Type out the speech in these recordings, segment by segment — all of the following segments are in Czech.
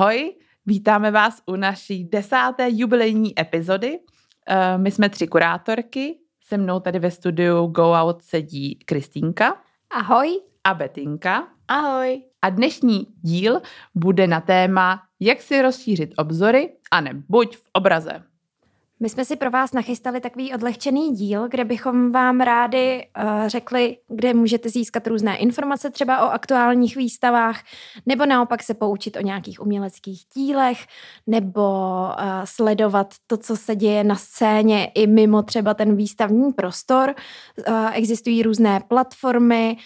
Ahoj, vítáme vás u naší desáté jubilejní epizody. Eh, my jsme tři kurátorky, se mnou tady ve studiu Go Out sedí Kristýnka. Ahoj. A Betinka. Ahoj. A dnešní díl bude na téma, jak si rozšířit obzory a ne buď v obraze. My jsme si pro vás nachystali takový odlehčený díl, kde bychom vám rádi uh, řekli, kde můžete získat různé informace třeba o aktuálních výstavách, nebo naopak se poučit o nějakých uměleckých dílech, nebo uh, sledovat to, co se děje na scéně i mimo třeba ten výstavní prostor. Uh, existují různé platformy,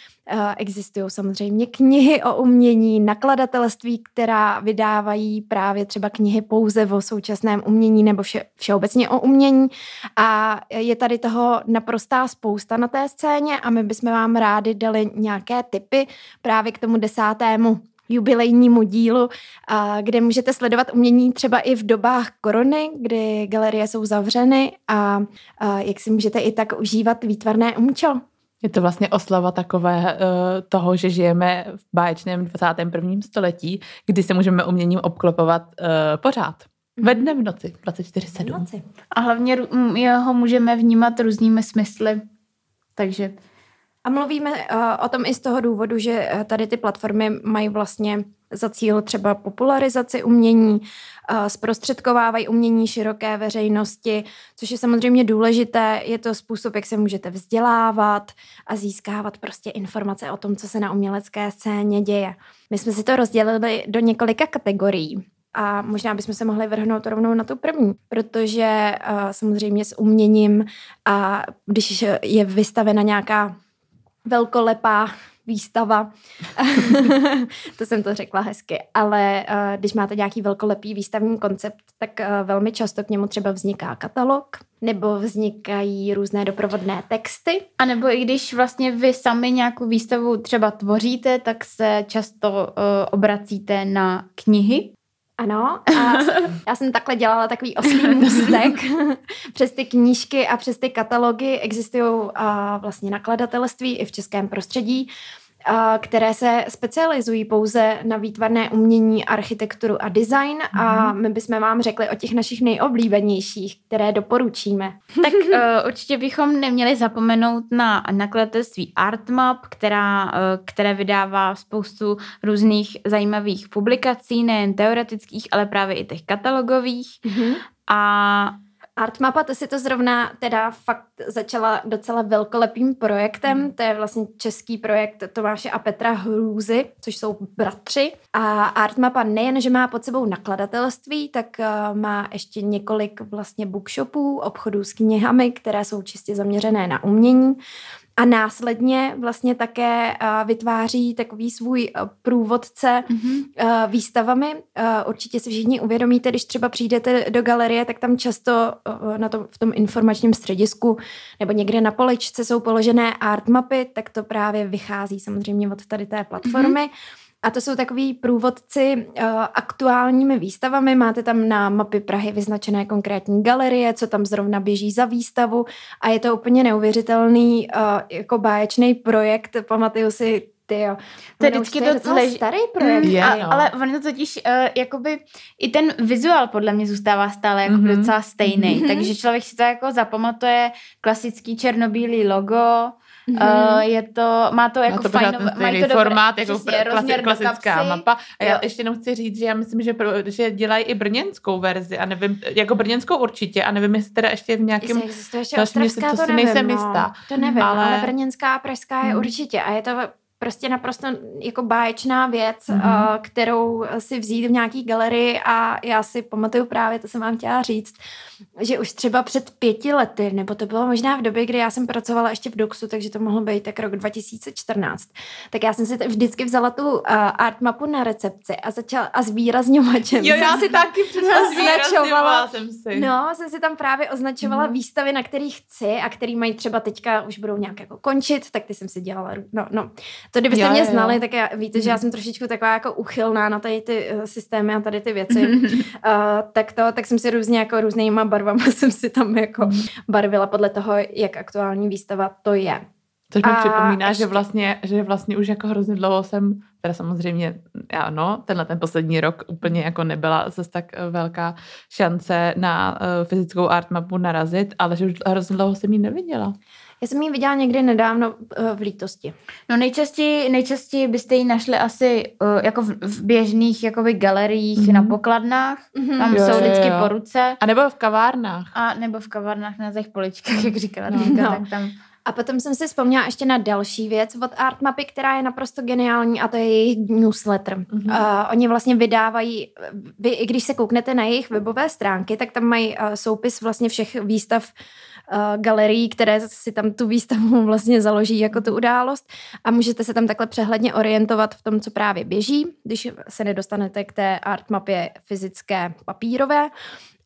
Existují samozřejmě knihy o umění, nakladatelství, která vydávají právě třeba knihy pouze o současném umění nebo vše, všeobecně o umění. A je tady toho naprostá spousta na té scéně a my bychom vám rádi dali nějaké tipy právě k tomu desátému jubilejnímu dílu, kde můžete sledovat umění třeba i v dobách korony, kdy galerie jsou zavřeny a jak si můžete i tak užívat výtvarné umčo. Je to vlastně oslava takové uh, toho, že žijeme v báječném 21. století, kdy se můžeme uměním obklopovat uh, pořád. Ve dne v noci, 24-7. Noci. A hlavně ho můžeme vnímat různými smysly. Takže a mluvíme uh, o tom i z toho důvodu, že tady ty platformy mají vlastně za cíl třeba popularizaci umění, zprostředkovávají umění široké veřejnosti, což je samozřejmě důležité. Je to způsob, jak se můžete vzdělávat a získávat prostě informace o tom, co se na umělecké scéně děje. My jsme si to rozdělili do několika kategorií. A možná bychom se mohli vrhnout rovnou na tu první, protože uh, samozřejmě s uměním a když je vystavena nějaká velkolepá výstava. to jsem to řekla hezky. Ale uh, když máte nějaký velkolepý výstavní koncept, tak uh, velmi často k němu třeba vzniká katalog, nebo vznikají různé doprovodné texty. A nebo i když vlastně vy sami nějakou výstavu třeba tvoříte, tak se často uh, obracíte na knihy, ano, a já jsem takhle dělala takový oslý můstek. přes ty knížky a přes ty katalogy existují vlastně nakladatelství i v českém prostředí které se specializují pouze na výtvarné umění, architekturu a design mm-hmm. a mhm. my bychom vám řekli o těch našich nejoblíbenějších, které doporučíme. Tak uh, určitě bychom neměli zapomenout na nakladatelství Artmap, která, uh, které vydává spoustu různých zajímavých publikací, nejen teoretických, ale právě i těch katalogových. Mm-hmm. A Artmapa, to si to zrovna teda fakt začala docela velkolepým projektem. Mm. To je vlastně český projekt Tomáše a Petra Hrůzy, což jsou bratři. A Artmapa nejen, že má pod sebou nakladatelství, tak uh, má ještě několik vlastně bookshopů, obchodů s knihami, které jsou čistě zaměřené na umění. A následně vlastně také vytváří takový svůj průvodce mm-hmm. výstavami. Určitě si všichni uvědomíte, když třeba přijdete do galerie, tak tam často na tom, v tom informačním středisku nebo někde na poličce jsou položené art mapy, tak to právě vychází samozřejmě od tady té platformy. Mm-hmm. A to jsou takový průvodci uh, aktuálními výstavami. Máte tam na mapy Prahy vyznačené konkrétní galerie, co tam zrovna běží za výstavu a je to úplně neuvěřitelný uh, jako báječný projekt. Pamatuju si ty jo. To je vždycky to docela lež... starý projekt. Mm, yeah, no. Ale on to totiž, uh, jakoby, i ten vizuál podle mě zůstává stále jako mm-hmm. docela stejný. Mm-hmm. Takže člověk si to jako zapamatuje, klasický černobílý logo, Mm-hmm. Uh, je to, má to jako má to fajn, to formát, jako přesně, klasi, klasická mapa. A já ještě jenom chci říct, že já myslím, že, že dělají i brněnskou verzi a nevím, jako brněnskou určitě a nevím, jestli teda ještě v nějakém Jestli ještě ostravská, to, to nevím, nejsem no. jistá. To nevím, ale, ale brněnská a pražská je hmm. určitě a je to prostě naprosto jako báječná věc, mm-hmm. uh, kterou si vzít v nějaký galerii a já si pamatuju právě, to jsem vám chtěla říct, že už třeba před pěti lety, nebo to bylo možná v době, kdy já jsem pracovala ještě v Doxu, takže to mohlo být tak rok 2014, tak já jsem si vždycky vzala tu uh, art mapu na recepci a začala a s výrazňovačem. Jo, já si taky označovala. jsem si. No, jsem si tam právě označovala mm. výstavy, na kterých chci a který mají třeba teďka už budou nějak jako končit, tak ty jsem si dělala. No, no. To kdybyste jo, mě znali, jo. tak já, víte, že já mhm. jsem trošičku taková jako uchylná na tady ty uh, systémy a tady ty věci. uh, tak to, tak jsem si různě jako různýma barvama jsem si tam jako mhm. barvila podle toho, jak aktuální výstava to je. Což mi připomíná, ještě... že vlastně, že vlastně už jako hrozně dlouho jsem teda samozřejmě, ano, tenhle ten poslední rok úplně jako nebyla zase tak eh, velká šance na uh, fyzickou art mapu narazit, ale že už hrozně dlouho jsem ji neviděla. Já jsem ji viděla někdy nedávno uh, v lítosti. No nejčastěji, nejčastěji byste ji našli asi uh, jako v, v běžných jakoby galeriích mm-hmm. na pokladnách, mm-hmm. tam jo, jsou vždycky jo, po ruce. A nebo v kavárnách. A nebo v kavárnách na těch poličkách, jak říkala no. No. tak tam... A potom jsem si vzpomněla ještě na další věc od Artmapy, která je naprosto geniální a to je jejich newsletter. Mm-hmm. Uh, oni vlastně vydávají, vy, i když se kouknete na jejich webové stránky, tak tam mají uh, soupis vlastně všech výstav uh, galerií, které si tam tu výstavu vlastně založí jako tu událost a můžete se tam takhle přehledně orientovat v tom, co právě běží, když se nedostanete k té artmapě fyzické papírové.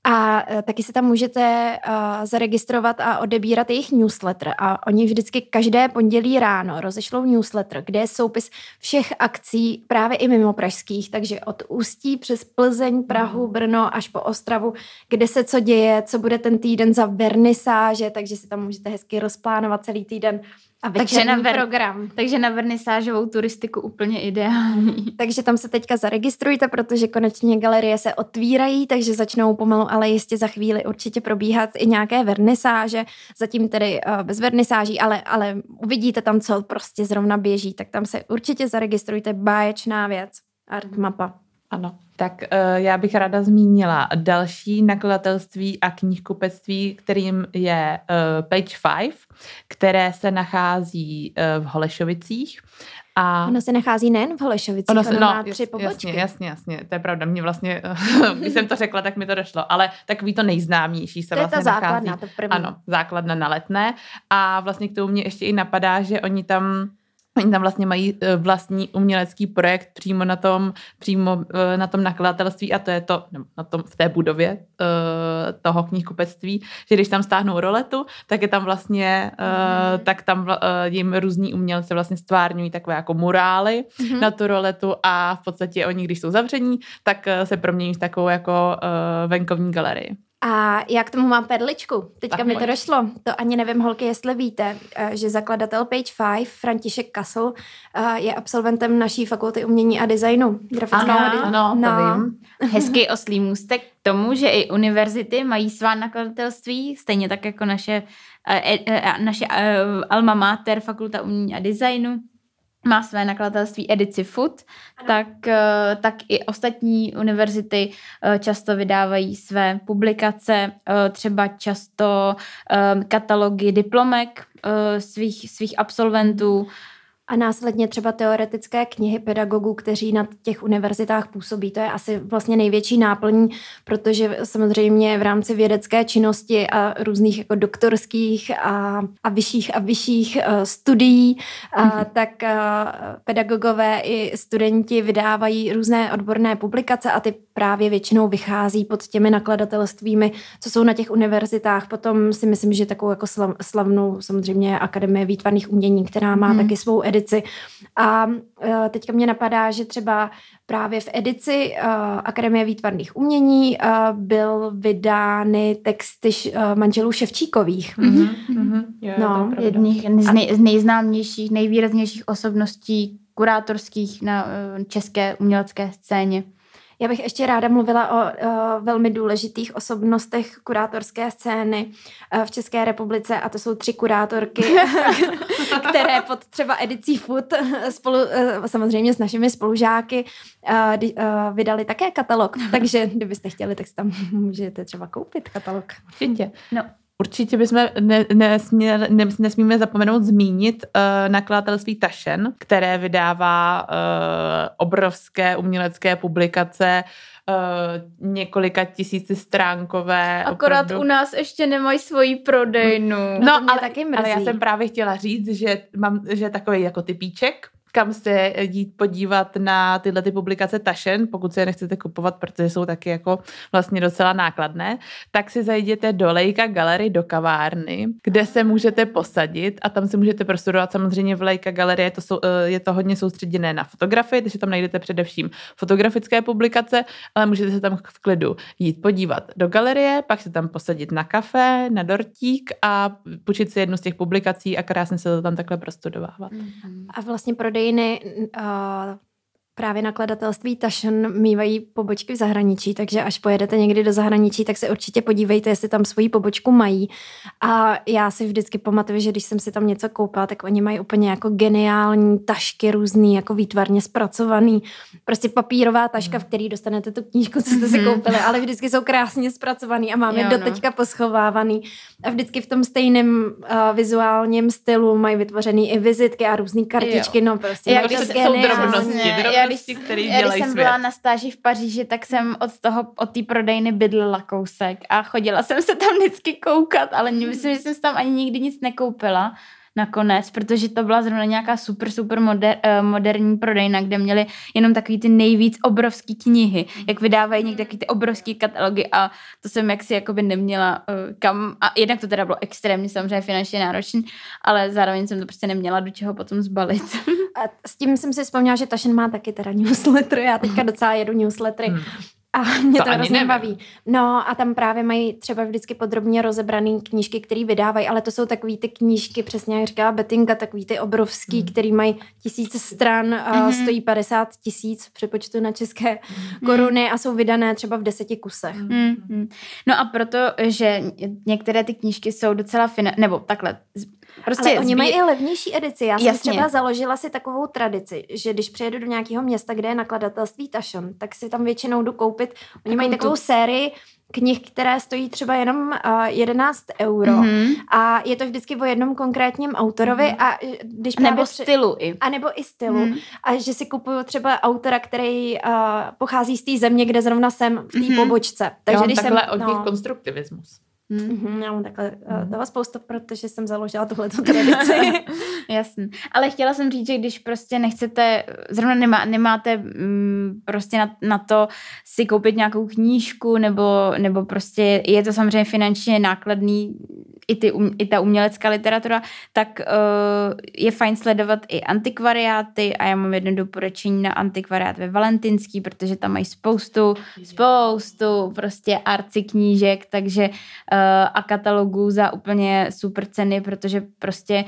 A e, taky se tam můžete uh, zaregistrovat a odebírat jejich newsletter. A oni vždycky každé pondělí ráno rozešlou newsletter, kde je soupis všech akcí právě i mimo pražských, takže od Ústí přes Plzeň, Prahu, mhm. Brno až po Ostravu, kde se co děje, co bude ten týden za vernisáže, takže si tam můžete hezky rozplánovat celý týden a takže na ver- program. Takže na vernisážovou turistiku úplně ideální. takže tam se teďka zaregistrujte, protože konečně galerie se otvírají, takže začnou pomalu, ale jistě za chvíli určitě probíhat i nějaké vernisáže. Zatím tedy uh, bez vernisáží, ale, ale uvidíte tam, co prostě zrovna běží, tak tam se určitě zaregistrujte. Báječná věc. Art mapa. Ano. Tak uh, já bych ráda zmínila další nakladatelství a knihkupectví, kterým je uh, Page 5, které se nachází uh, v Holešovicích. A ono se nachází nejen v Holešovicích, ono, se, ono no, má tři pobočky. Jasně, jasně, jasně, to je pravda. Mě vlastně, když jsem to řekla, tak mi to došlo. Ale takový to nejznámější se to vlastně je ta základna, nachází. To první. Ano, základna na letné. A vlastně k tomu mě ještě i napadá, že oni tam Oni tam vlastně mají eh, vlastní umělecký projekt přímo na tom, přímo eh, na tom nakladatelství a to je to, na tom, v té budově eh, toho knihkupectví, že když tam stáhnou roletu, tak je tam vlastně, mm. tak tam jim různí umělci vlastně stvárňují takové jako murály mm. na tu roletu a v podstatě oni, když jsou zavření, tak se promění v takovou jako venkovní galerii. A já k tomu mám perličku. Teďka tak mi to došlo. To ani nevím, holky, jestli víte, eh, že zakladatel Page 5, František Kassel, eh, je absolventem naší fakulty umění a designu. Grafického ano, ano, no. to vím. Hezký oslý můstek k tomu, že i univerzity mají svá nakladatelství, stejně tak jako naše, eh, naše alma mater, fakulta umění a designu má své nakladatelství Edici Food, tak, eh, tak i ostatní univerzity eh, často vydávají své publikace, eh, třeba často katalogy diplomek svých, svých absolventů, a následně třeba teoretické knihy pedagogů, kteří na těch univerzitách působí. To je asi vlastně největší náplň, protože samozřejmě v rámci vědecké činnosti a různých jako doktorských a, a vyšších a vyšších uh, studií, uh, tak uh, pedagogové i studenti vydávají různé odborné publikace a ty právě většinou vychází pod těmi nakladatelstvími, co jsou na těch univerzitách. Potom si myslím, že takovou jako slavnou samozřejmě Akademie výtvarných umění, která má hmm. taky svou edici edici. A uh, teďka mě napadá, že třeba právě v edici uh, Akademie výtvarných umění uh, byl vydány texty manželů Ševčíkových. Mm-hmm. Mm-hmm. Jo, no, jedných z, nej, z nejznámějších, nejvýraznějších osobností kurátorských na české umělecké scéně. Já bych ještě ráda mluvila o, o velmi důležitých osobnostech kurátorské scény e, v České republice a to jsou tři kurátorky, které pod třeba edicí Food spolu, e, samozřejmě s našimi spolužáky vydali také katalog. Takže kdybyste chtěli, tak si tam můžete třeba koupit katalog. Určitě. No, Určitě bychom ne, nesměl, ne, nesmíme zapomenout zmínit uh, nakladatelství Tašen, které vydává uh, obrovské umělecké publikace, uh, několika tisíci stránkové. Akorát opravdu. u nás ještě nemají svoji prodejnu. No, no ale, taky ale já jsem právě chtěla říct, že mám že takový jako typíček, kam se jít podívat na tyhle ty publikace Tašen, pokud se je nechcete kupovat, protože jsou taky jako vlastně docela nákladné, tak si zajděte do Lejka Galery do kavárny, kde se můžete posadit a tam si můžete prostudovat samozřejmě v Lejka Galery, je to, eh, je to hodně soustředěné na fotografii, takže tam najdete především fotografické publikace, ale můžete se tam v klidu jít podívat do galerie, pak se tam posadit na kafe, na dortík a počít si jednu z těch publikací a krásně se to tam takhle prostudovávat. A vlastně prodej prodejny uh, právě nakladatelství Taschen mývají pobočky v zahraničí, takže až pojedete někdy do zahraničí, tak se určitě podívejte, jestli tam svoji pobočku mají. A já si vždycky pamatuju, že když jsem si tam něco koupila, tak oni mají úplně jako geniální tašky různý, jako výtvarně zpracovaný. Prostě papírová taška, v který dostanete tu knížku, co jste si mhm. koupili, ale vždycky jsou krásně zpracovaný a máme jo, do no. teďka poschovávaný. A vždycky v tom stejném uh, vizuálním stylu mají vytvořený i vizitky a různé kartičky. Jo. No prostě. Jak jsou drobnosti, drobnosti když, který dělají když jsem svět. byla na stáži v Paříži, tak jsem od toho, od té prodejny bydlela kousek a chodila jsem se tam vždycky koukat, ale myslím, že jsem tam ani nikdy nic nekoupila nakonec, protože to byla zrovna nějaká super, super moder, uh, moderní prodejna, kde měli jenom takový ty nejvíc obrovský knihy, jak vydávají někde takový ty obrovský katalogy a to jsem jaksi jakoby neměla uh, kam, a jednak to teda bylo extrémně samozřejmě finančně náročné, ale zároveň jsem to prostě neměla do čeho potom zbalit. A s tím jsem si vzpomněla, že Tašen má taky teda newsletter, já teďka docela jedu newslettery. A mě to, to hrozně baví. No a tam právě mají třeba vždycky podrobně rozebrané knížky, které vydávají, ale to jsou takové ty knížky, přesně jak říkala Bettinka, takový ty obrovský, mm. který mají tisíce stran, a mm-hmm. stojí 50 tisíc v přepočtu na české mm. koruny a jsou vydané třeba v deseti kusech. Mm-hmm. No a proto, že některé ty knížky jsou docela, fina- nebo takhle, Prostě Ale oni zbí... mají i levnější edici. Já jsem Jasně. třeba založila si takovou tradici, že když přijedu do nějakého města, kde je nakladatelství Tašon, tak si tam většinou jdu koupit. Oni takovou mají takovou tu... sérii knih, které stojí třeba jenom uh, 11 euro mm-hmm. a je to vždycky o jednom konkrétním autorovi mm-hmm. a když a nebo při... stylu i. A nebo i stylu. Mm-hmm. A že si kupuju třeba autora, který uh, pochází z té země, kde zrovna jsem v té mm-hmm. pobočce. Takže Já když takhle jsem, od nich no, konstruktivismus. Mm-hmm, já mám takhle mm. toho spoustu, protože jsem založila tuhle tradici. Jasný. Ale chtěla jsem říct, že když prostě nechcete, zrovna nemá, nemáte mm, prostě na, na to si koupit nějakou knížku, nebo, nebo prostě je to samozřejmě finančně nákladný i, ty, um, i ta umělecká literatura, tak uh, je fajn sledovat i antikvariáty a já mám jedno doporučení na antikvariát ve Valentinský, protože tam mají spoustu, spoustu prostě arci knížek, takže uh, a katalogů za úplně super ceny, protože prostě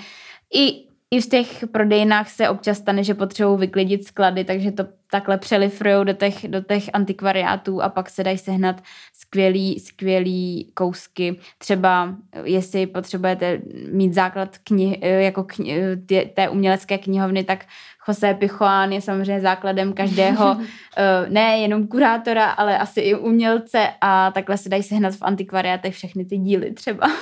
i i v těch prodejnách se občas stane, že potřebují vyklidit sklady, takže to takhle přelifrujou do těch, do těch antikvariátů a pak se dají sehnat skvělý, skvělý kousky. Třeba jestli potřebujete mít základ knih, jako knih, tě, té umělecké knihovny, tak José Pichoán je samozřejmě základem každého, eh, ne jenom kurátora, ale asi i umělce a takhle se dají sehnat v antikvariátech všechny ty díly třeba.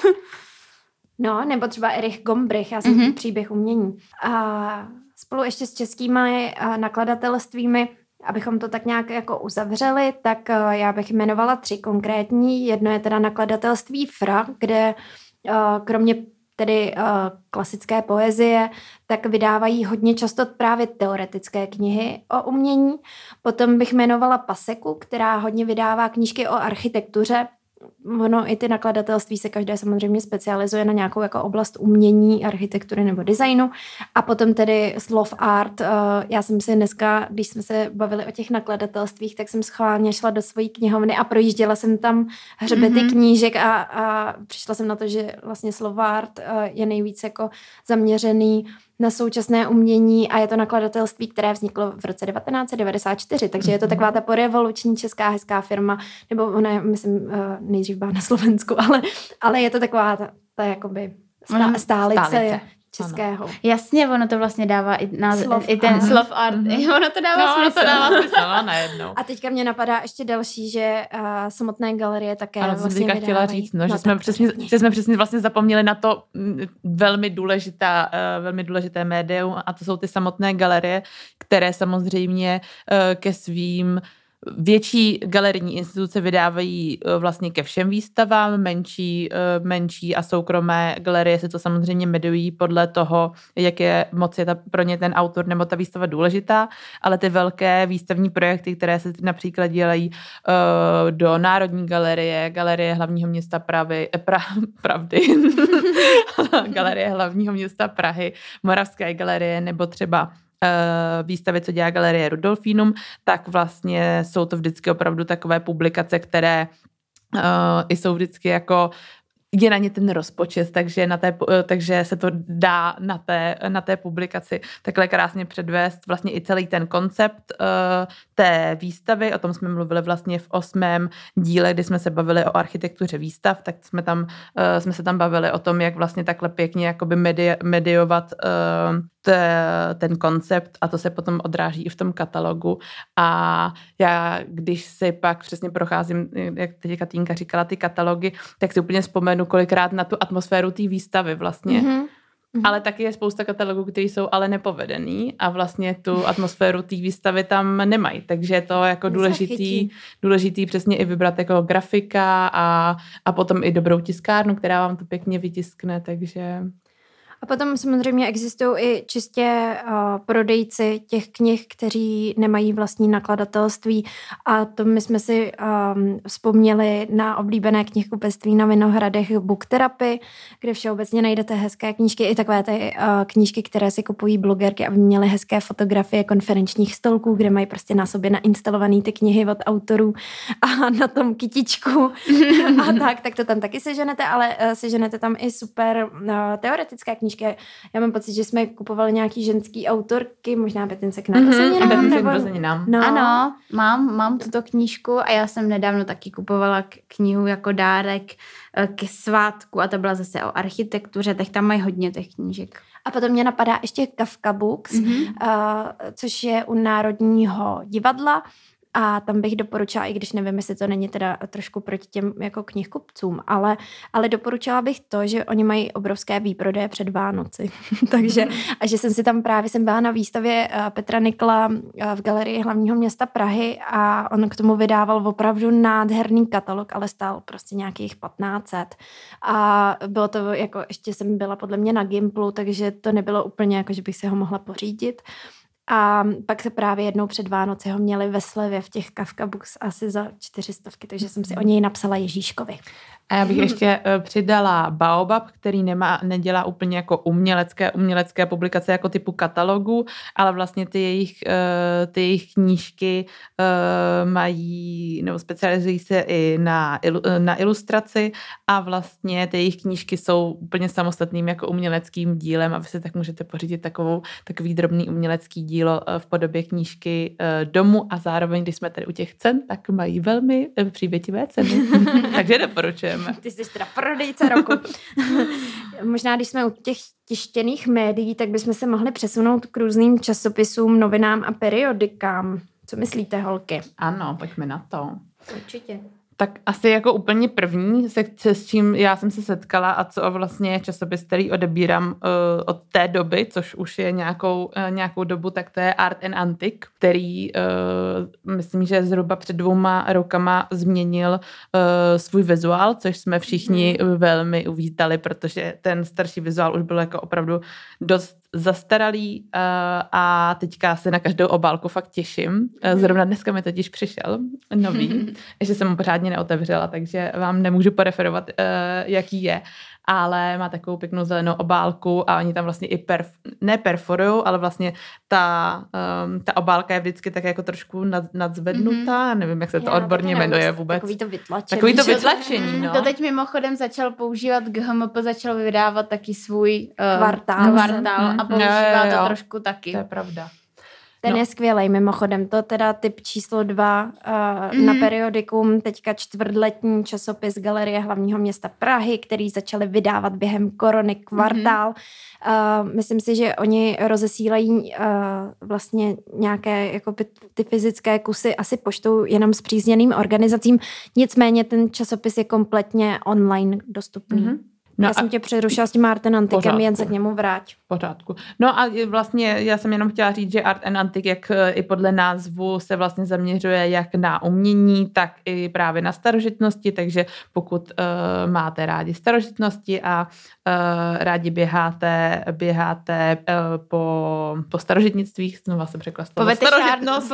No, nebo třeba Erich Gombrich, já jsem mm-hmm. příběh umění. A spolu ještě s českými nakladatelstvími, abychom to tak nějak jako uzavřeli, tak já bych jmenovala tři konkrétní. Jedno je teda nakladatelství FRA, kde kromě tedy uh, klasické poezie, tak vydávají hodně často právě teoretické knihy o umění. Potom bych jmenovala Paseku, která hodně vydává knížky o architektuře, ono i ty nakladatelství se každé samozřejmě specializuje na nějakou jako oblast umění, architektury nebo designu a potom tedy slov art. Eh, já jsem si dneska, když jsme se bavili o těch nakladatelstvích, tak jsem schválně šla do svojí knihovny a projížděla jsem tam hřbety mm-hmm. knížek a, a přišla jsem na to, že vlastně slov art eh, je nejvíc jako zaměřený na současné umění a je to nakladatelství, které vzniklo v roce 1994, takže je to mhm. taková ta porevoluční česká hezká firma, nebo ona je, myslím, eh, nejdřív byla na Slovensku, ale, ale je to taková ta, ta jakoby stá, stálice, stálice českého. Ano. Jasně, ono to vlastně dává i, název, slov i ten slov art. Mm-hmm. Ono to dává no, smysl. to dává smysl, no, najednou. A teďka mě napadá ještě další, že uh, samotné galerie také ano, vlastně jsem chtěla říct, no, no že, jsme přesně, že jsme přesně vlastně zapomněli na to mm, velmi, důležitá, uh, velmi důležité médium a to jsou ty samotné galerie, které samozřejmě uh, ke svým Větší galerijní instituce vydávají eh, vlastně ke všem výstavám, menší, eh, menší a soukromé galerie se to samozřejmě medují podle toho, jak je moc je ta, pro ně ten autor nebo ta výstava důležitá, ale ty velké výstavní projekty, které se například dělají uh, do Národní galerie, Galerie hlavního města Pravy, eh, pra, Pravdy, Galerie hlavního města Prahy, Moravské galerie nebo třeba Eh, výstavy, co dělá galerie Rudolfinum, tak vlastně jsou to vždycky opravdu takové publikace, které uh, i jsou vždycky jako je na ně ten rozpočet, takže, na té, takže se to dá na té, na té publikaci takhle krásně předvést. Vlastně i celý ten koncept uh, té výstavy, o tom jsme mluvili vlastně v osmém díle, kdy jsme se bavili o architektuře výstav, tak jsme tam, uh, jsme se tam bavili o tom, jak vlastně takhle pěkně jakoby medi, mediovat uh, te, ten koncept a to se potom odráží i v tom katalogu. A já, když si pak přesně procházím, jak teď Katýnka říkala, ty katalogy, tak si úplně vzpomenu kolikrát na tu atmosféru té výstavy vlastně. Mm-hmm. Ale taky je spousta katalogů, které jsou ale nepovedený a vlastně tu atmosféru té výstavy tam nemají. Takže je to jako důležitý, důležitý přesně i vybrat jako grafika a, a potom i dobrou tiskárnu, která vám to pěkně vytiskne, takže... A potom samozřejmě existují i čistě uh, prodejci těch knih, kteří nemají vlastní nakladatelství. A to my jsme si um, vzpomněli na oblíbené knihkupectví na Vinohradech Book Therapy, kde všeobecně najdete hezké knížky, i takové ty uh, knížky, které si kupují blogerky, aby měly hezké fotografie konferenčních stolků, kde mají prostě na sobě nainstalované ty knihy od autorů a na tom kytičku a tak, tak to tam taky seženete, ale uh, seženete tam i super uh, teoretické knížky, knížky. Já mám pocit, že jsme kupovali nějaký ženský autorky, možná Betince k mm-hmm, nebo... No. Ano, mám, mám tuto knížku a já jsem nedávno taky kupovala knihu jako dárek eh, ke svátku a to byla zase o architektuře, tak tam mají hodně těch knížek. A potom mě napadá ještě Kafka Books, mm-hmm. uh, což je u Národního divadla a tam bych doporučila, i když nevím, jestli to není teda trošku proti těm jako knihkupcům, ale, ale doporučila bych to, že oni mají obrovské výprodeje před Vánoci. Takže a že jsem si tam právě, jsem byla na výstavě eh, Petra Nikla eh, v galerii hlavního města Prahy a on k tomu vydával opravdu nádherný katalog, ale stál prostě nějakých 1500. A bylo to jako, ještě jsem byla podle mě na Gimplu, takže to nebylo úplně jako, že bych si ho mohla pořídit. A pak se právě jednou před Vánoci ho měli ve slevě v těch Kafka Books asi za čtyřistovky, takže jsem si o něj napsala Ježíškovi. A já bych ještě uh, přidala Baobab, který nemá, nedělá úplně jako umělecké, umělecké publikace jako typu katalogu, ale vlastně ty jejich, uh, ty jejich knížky uh, mají, nebo specializují se i na, na ilustraci a vlastně ty jejich knížky jsou úplně samostatným jako uměleckým dílem a vy si tak můžete pořídit takovou, takový drobný umělecký dílo v podobě knížky uh, domů a zároveň, když jsme tady u těch cen, tak mají velmi přívětivé ceny. Takže doporučujeme. Ty jsi teda prodejce roku. Možná, když jsme u těch tištěných médií, tak bychom se mohli přesunout k různým časopisům, novinám a periodikám. Co myslíte, holky? Ano, pojďme na to. Určitě. Tak asi jako úplně první sekce, s čím já jsem se setkala a co vlastně je časopis, který odebírám uh, od té doby, což už je nějakou, uh, nějakou dobu, tak to je Art and Antique, který uh, myslím, že zhruba před dvouma rokama změnil uh, svůj vizuál, což jsme všichni mm. velmi uvítali, protože ten starší vizuál už byl jako opravdu dost zastaralý uh, a teďka se na každou obálku fakt těším. Uh, zrovna dneska mi totiž přišel nový, že jsem ho pořádně neotevřela, takže vám nemůžu poreferovat, uh, jaký je ale má takovou pěknou zelenou obálku a oni tam vlastně i perf, ne perforují, ale vlastně ta, um, ta obálka je vždycky tak jako trošku nad, nadzvednutá, mm-hmm. nevím, jak se to Já, odborně to jmenuje vůbec. Takový to vytlačení. Takový to vytlačení, no. To teď mimochodem začal používat, GHMP začal vydávat taky svůj uh, kvartál, kvartál a používá jo, jo, jo. to trošku taky. To je pravda. Ten no. je skvělý, mimochodem. To teda typ číslo dva uh, mm-hmm. na periodikum, teďka čtvrtletní časopis Galerie hlavního města Prahy, který začali vydávat během korony kvartál. Mm-hmm. Uh, myslím si, že oni rozesílají uh, vlastně nějaké jako ty fyzické kusy asi poštou jenom s přízněným organizacím. Nicméně ten časopis je kompletně online dostupný. Mm-hmm. No já jsem tě přerušila s tím Art and Antikem, jen se k němu vrať. Pořádku. No a vlastně já jsem jenom chtěla říct, že Art and Antik, jak e, i podle názvu se vlastně zaměřuje jak na umění, tak i právě na starožitnosti, takže pokud uh, máte rádi starožitnosti a uh, rádi běháte, běháte uh, po, po starožitnictví, znova se překla po starožitnost,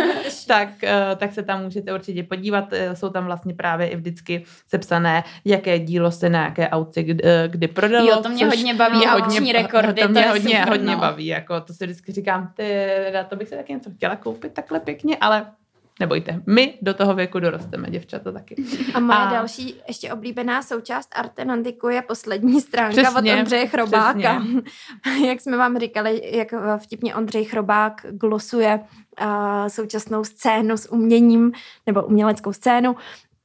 tak, uh, tak se tam můžete určitě podívat. Jsou tam vlastně právě i vždycky sepsané, jaké dílo se na jaké aukci kdy, kdy prodalo. Jo, to mě hodně baví, mě hodně, rekordy. To mě to hodně, hodně no. baví, jako to si vždycky říkám, ty, to bych se taky něco chtěla koupit takhle pěkně, ale nebojte, my do toho věku dorosteme, děvčata taky. A moje a... další ještě oblíbená součást Artenantiku je poslední stránka přesně, od Ondřeje Chrobáka. Přesně. jak jsme vám říkali, jak vtipně Ondřej Chrobák glosuje uh, současnou scénu s uměním, nebo uměleckou scénu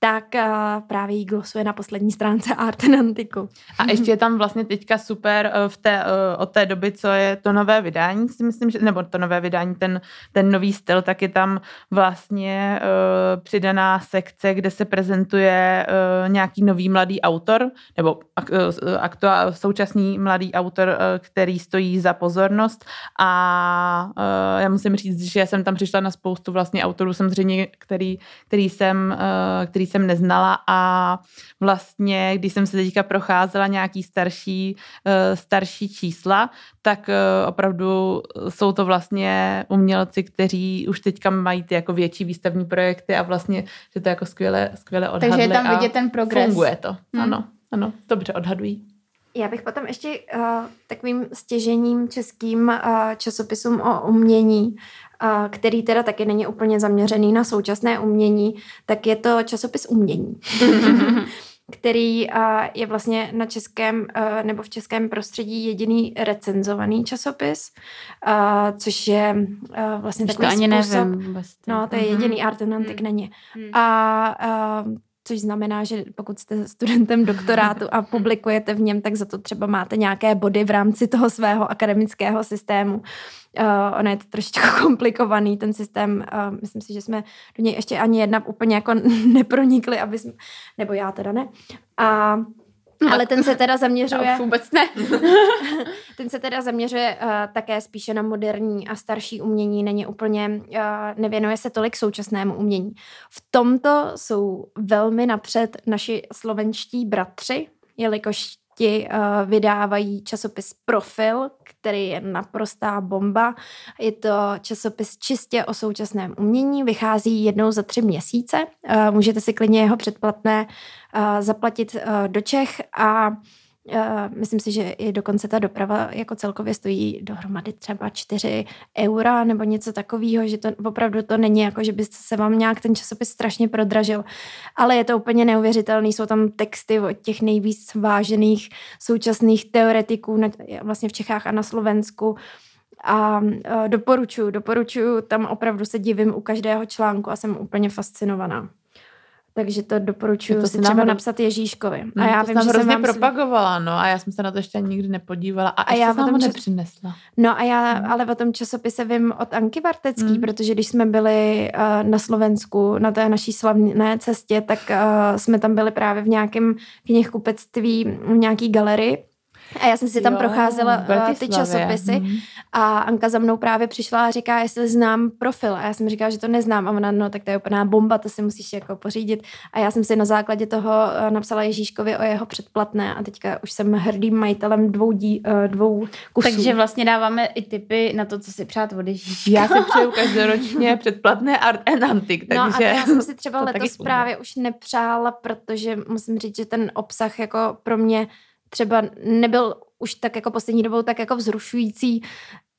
tak uh, právě jí glosuje na poslední stránce Art Antiku. A ještě je tam vlastně teďka super uh, v té, uh, od té doby, co je to nové vydání, si myslím, že, nebo to nové vydání, ten, ten nový styl, tak je tam vlastně uh, přidaná sekce, kde se prezentuje uh, nějaký nový mladý autor, nebo uh, aktuál, současný mladý autor, uh, který stojí za pozornost a uh, já musím říct, že jsem tam přišla na spoustu vlastně autorů, samozřejmě, který, který jsem, uh, který jsem neznala a vlastně, když jsem se teďka procházela nějaký starší, uh, starší čísla, tak uh, opravdu jsou to vlastně umělci, kteří už teďka mají ty jako větší výstavní projekty a vlastně, že to jako skvěle, skvěle odhadli. Takže je tam vidět ten progres. Funguje to, hmm. ano, ano, dobře odhadují. Já bych potom ještě uh, takovým stěžením českým uh, časopisům o umění který teda taky není úplně zaměřený na současné umění, tak je to časopis umění. který je vlastně na českém nebo v českém prostředí jediný recenzovaný časopis, což je vlastně takový to ani způsob. Nevím, no, to je jediný mm-hmm. Art Antic mm. není. Mm. A což znamená, že pokud jste studentem doktorátu a publikujete v něm, tak za to třeba máte nějaké body v rámci toho svého akademického systému. Uh, ono je to trošičku komplikovaný, ten systém. Uh, myslím si, že jsme do něj ještě ani jedna úplně jako nepronikli, aby jsme, nebo já teda ne. A No, ale ten se teda zaměřuje... vůbec ne. ten se teda zaměřuje uh, také spíše na moderní a starší umění, není úplně, uh, nevěnuje se tolik současnému umění. V tomto jsou velmi napřed naši slovenští bratři, jelikož ti uh, vydávají časopis Profil, který je naprostá bomba. Je to časopis čistě o současném umění, vychází jednou za tři měsíce. Uh, můžete si klidně jeho předplatné uh, zaplatit uh, do Čech a myslím si, že i dokonce ta doprava jako celkově stojí dohromady třeba 4 eura nebo něco takového, že to opravdu to není jako, že by se vám nějak ten časopis strašně prodražil, ale je to úplně neuvěřitelný, jsou tam texty od těch nejvíc vážených současných teoretiků na, vlastně v Čechách a na Slovensku, a uh, doporučuji, doporučuji, tam opravdu se divím u každého článku a jsem úplně fascinovaná. Takže to doporučuji to si třeba napsat Ježíškovi. A já to vím, že jsem vám propagovala, no a já jsem se na to ještě nikdy nepodívala a, a já jsem to čas... nepřinesla. No a já hmm. ale o tom časopise vím od Anky Vartecký, hmm. protože když jsme byli uh, na Slovensku na té naší slavné cestě, tak uh, jsme tam byli právě v nějakém knihkupectví, v nějaký galerii a já jsem si tam jo, procházela uh, ty časopisy hmm. a Anka za mnou právě přišla a říká, jestli znám profil. A já jsem říkala, že to neznám. A ona, no tak to je úplná bomba, to si musíš jako pořídit. A já jsem si na základě toho uh, napsala Ježíškovi o jeho předplatné a teďka už jsem hrdým majitelem dvou, dí, uh, dvou kusů. Takže vlastně dáváme i tipy na to, co si přát od Ježíška. Já si přeju každoročně předplatné Art and Antique, takže... No a já jsem si třeba letos právě už nepřála, protože musím říct, že ten obsah jako pro mě třeba nebyl už tak jako poslední dobou tak jako vzrušující,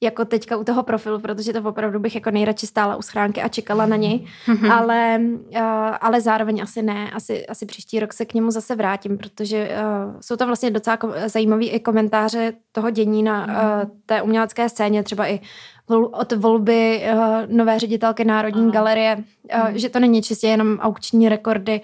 jako teďka u toho profilu, protože to opravdu bych jako nejradši stála u schránky a čekala na něj, mm-hmm. ale, uh, ale zároveň asi ne, asi, asi příští rok se k němu zase vrátím, protože uh, jsou tam vlastně docela zajímavé i komentáře toho dění na uh, té umělecké scéně, třeba i od volby uh, nové ředitelky Národní uh, galerie, uh, že to není čistě jenom aukční rekordy,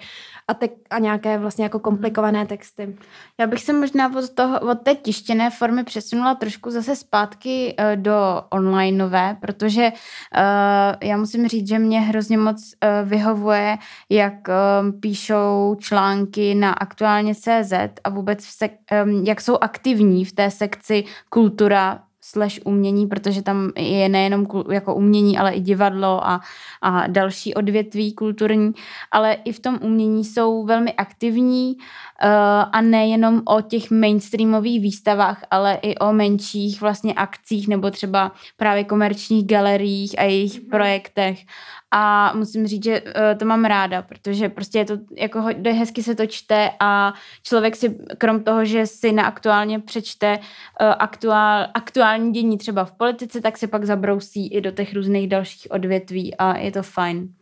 a, te- a nějaké vlastně jako komplikované texty. Já bych se možná od, toho, od té tištěné formy přesunula trošku zase zpátky uh, do onlineové, protože uh, já musím říct, že mě hrozně moc uh, vyhovuje, jak um, píšou články na aktuálně CZ a vůbec v sek- um, jak jsou aktivní v té sekci kultura slash umění, protože tam je nejenom jako umění, ale i divadlo a, a další odvětví kulturní, ale i v tom umění jsou velmi aktivní uh, a nejenom o těch mainstreamových výstavách, ale i o menších vlastně akcích nebo třeba právě komerčních galeriích a jejich mm-hmm. projektech a musím říct, že uh, to mám ráda, protože prostě je to, jako hezky se to čte a člověk si, krom toho, že si na aktuálně přečte uh, aktuál, aktuální dění třeba v politice, tak se pak zabrousí i do těch různých dalších odvětví a je to fajn.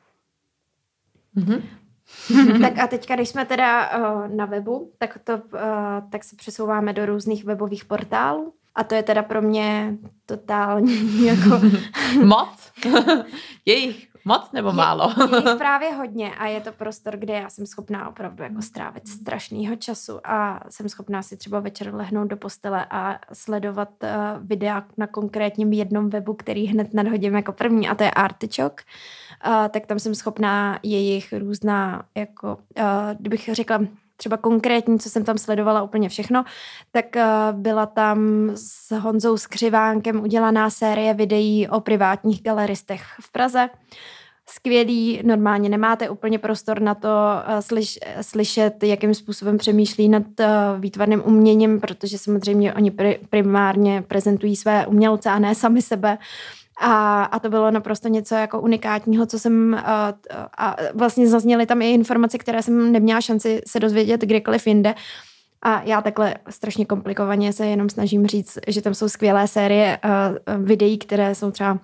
Mm-hmm. tak a teďka, když jsme teda uh, na webu, tak, to, uh, tak se přesouváme do různých webových portálů. A to je teda pro mě totální jako... Moc? je jich moc nebo málo? je, je jich právě hodně a je to prostor, kde já jsem schopná opravdu jako strávit strašného času a jsem schopná si třeba večer lehnout do postele a sledovat uh, videa na konkrétním jednom webu, který hned nadhodím jako první a to je Artichoke. Uh, tak tam jsem schopná jejich různá, jako, uh, kdybych řekla, třeba konkrétní, co jsem tam sledovala úplně všechno, tak uh, byla tam s Honzou Skřivánkem udělaná série videí o privátních galeristech v Praze. Skvělý, normálně nemáte úplně prostor na to uh, slyš, slyšet, jakým způsobem přemýšlí nad uh, výtvarným uměním, protože samozřejmě oni pri, primárně prezentují své umělce a ne sami sebe. A, a to bylo naprosto něco jako unikátního, co jsem a, a vlastně zazněly tam i informace, které jsem neměla šanci se dozvědět kdekoliv jinde. A já takhle strašně komplikovaně se jenom snažím říct, že tam jsou skvělé série videí, které jsou třeba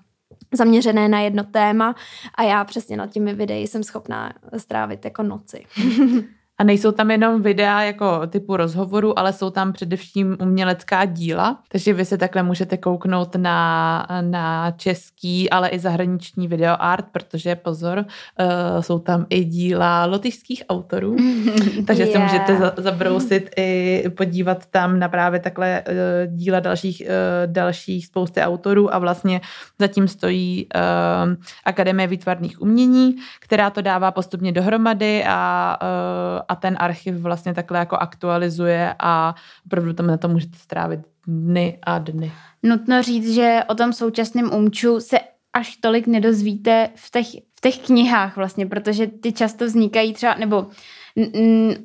zaměřené na jedno téma a já přesně nad těmi videí jsem schopná strávit jako noci. A nejsou tam jenom videa jako typu rozhovoru, ale jsou tam především umělecká díla, takže vy se takhle můžete kouknout na, na český, ale i zahraniční video art, protože pozor, uh, jsou tam i díla lotyšských autorů, takže yeah. se můžete za, zabrousit i podívat tam na právě takhle uh, díla dalších, uh, dalších spousty autorů. A vlastně zatím stojí uh, Akademie výtvarných umění, která to dává postupně dohromady a uh, a ten archiv vlastně takhle jako aktualizuje a opravdu tam na to můžete strávit dny a dny. Nutno říct, že o tom současném umču se až tolik nedozvíte v těch, v těch knihách vlastně, protože ty často vznikají třeba, nebo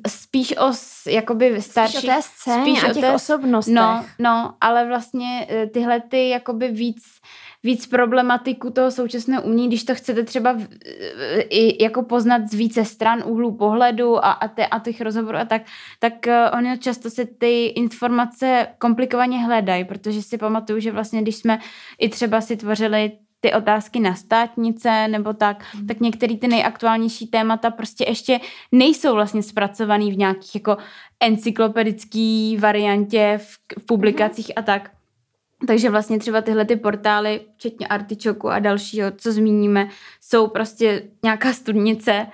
spíš o jakoby starší... Spíš o té scéně spíš a těch o té, osobnostech. No, no, ale vlastně e, tyhle ty jakoby víc víc problematiku toho současného umění, když to chcete třeba v, i jako poznat z více stran, úhlů pohledu a, a, te, a těch rozhovorů a tak, tak uh, oni často se ty informace komplikovaně hledají, protože si pamatuju, že vlastně když jsme i třeba si tvořili ty otázky na státnice nebo tak, mm. tak některé ty nejaktuálnější témata prostě ještě nejsou vlastně zpracovaný v nějakých jako encyklopedický variantě v, v publikacích mm. a tak. Takže vlastně třeba tyhle ty portály, včetně Artičoku a dalšího, co zmíníme, jsou prostě nějaká studnice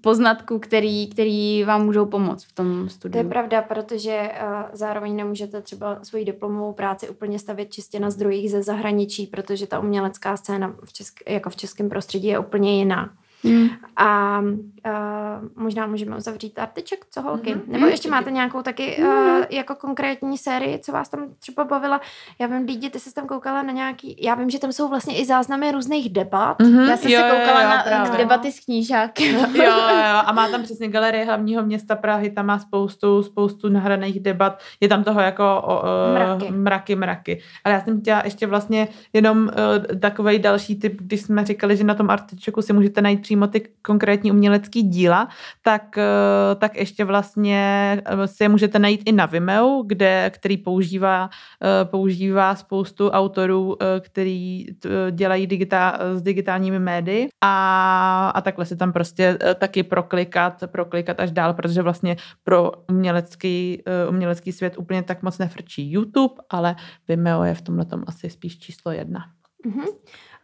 poznatků, který, který vám můžou pomoct v tom studiu. To je pravda, protože uh, zároveň nemůžete třeba svoji diplomovou práci úplně stavět čistě na zdrojích ze zahraničí, protože ta umělecká scéna v česk- jako v českém prostředí je úplně jiná. Hmm. A uh, možná můžeme uzavřít artiček, co holky? Hmm. Nebo ještě máte nějakou taky uh, jako konkrétní sérii, co vás tam třeba bavila? Já vím, lidi, ty jsi tam koukala na nějaký, já vím, že tam jsou vlastně i záznamy různých debat. Mm-hmm. Já jsem jo, se koukala jo, jo, na právě. debaty s knížáky. jo, jo, jo, a má tam přesně galerie hlavního města Prahy, tam má spoustu, spoustu nahraných debat. Je tam toho jako uh, mraky. mraky, mraky. Ale já jsem chtěla ještě vlastně jenom uh, takový další typ, když jsme říkali, že na tom artičeku si můžete najít přímo ty konkrétní umělecké díla, tak, eh, tak ještě vlastně eh, si je můžete najít i na Vimeo, kde, který používá, eh, používá spoustu autorů, který dělají digitál, s digitálními médii a, a takhle si tam prostě taky proklikat, proklikat až dál, protože vlastně pro umělecký, umělecký svět úplně tak moc nefrčí YouTube, ale Vimeo je v tomhle asi spíš číslo jedna. Mm-hmm.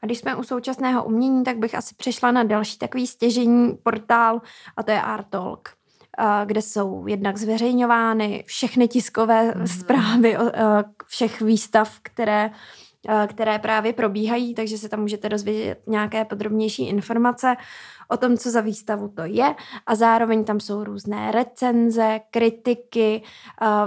A když jsme u současného umění, tak bych asi přešla na další takový stěžení portál a to je Artalk kde jsou jednak zveřejňovány všechny tiskové mm-hmm. zprávy všech výstav, které, které právě probíhají, takže se tam můžete dozvědět nějaké podrobnější informace o tom, co za výstavu to je a zároveň tam jsou různé recenze, kritiky,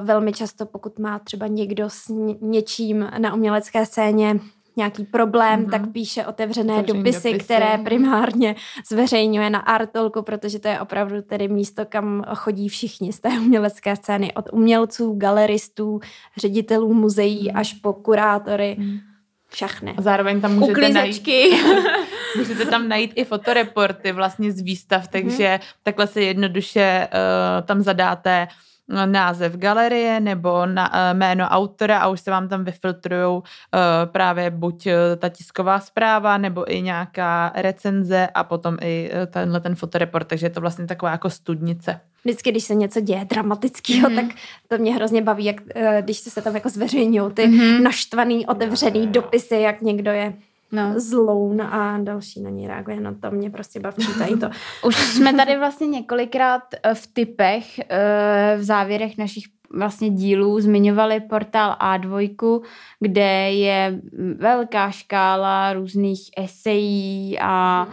velmi často pokud má třeba někdo s něčím na umělecké scéně nějaký problém, mm-hmm. tak píše otevřené Otevřený dopisy, dopisy, které primárně zveřejňuje na Artolku, protože to je opravdu tedy místo, kam chodí všichni z té umělecké scény, od umělců, galeristů, ředitelů muzeí mm. až po kurátory. Mm. Všechny. A zároveň tam můžete Uklízečky. najít... můžete tam najít i fotoreporty vlastně z výstav, takže mm. takhle se jednoduše uh, tam zadáte název galerie nebo na, uh, jméno autora a už se vám tam vyfiltrují uh, právě buď uh, ta tisková zpráva nebo i nějaká recenze a potom i tenhle ten fotoreport, takže je to vlastně taková jako studnice. Vždycky, když se něco děje dramatického, mm. tak to mě hrozně baví, jak, když se tam jako zveřejňují ty mm. naštvaný, otevřený dopisy, jak někdo je no. zloun a další na ní reaguje. No to mě prostě baví tady to. Už jsme tady vlastně několikrát eh, v typech, eh, v závěrech našich vlastně dílů zmiňovali portál A2, kde je velká škála různých esejí a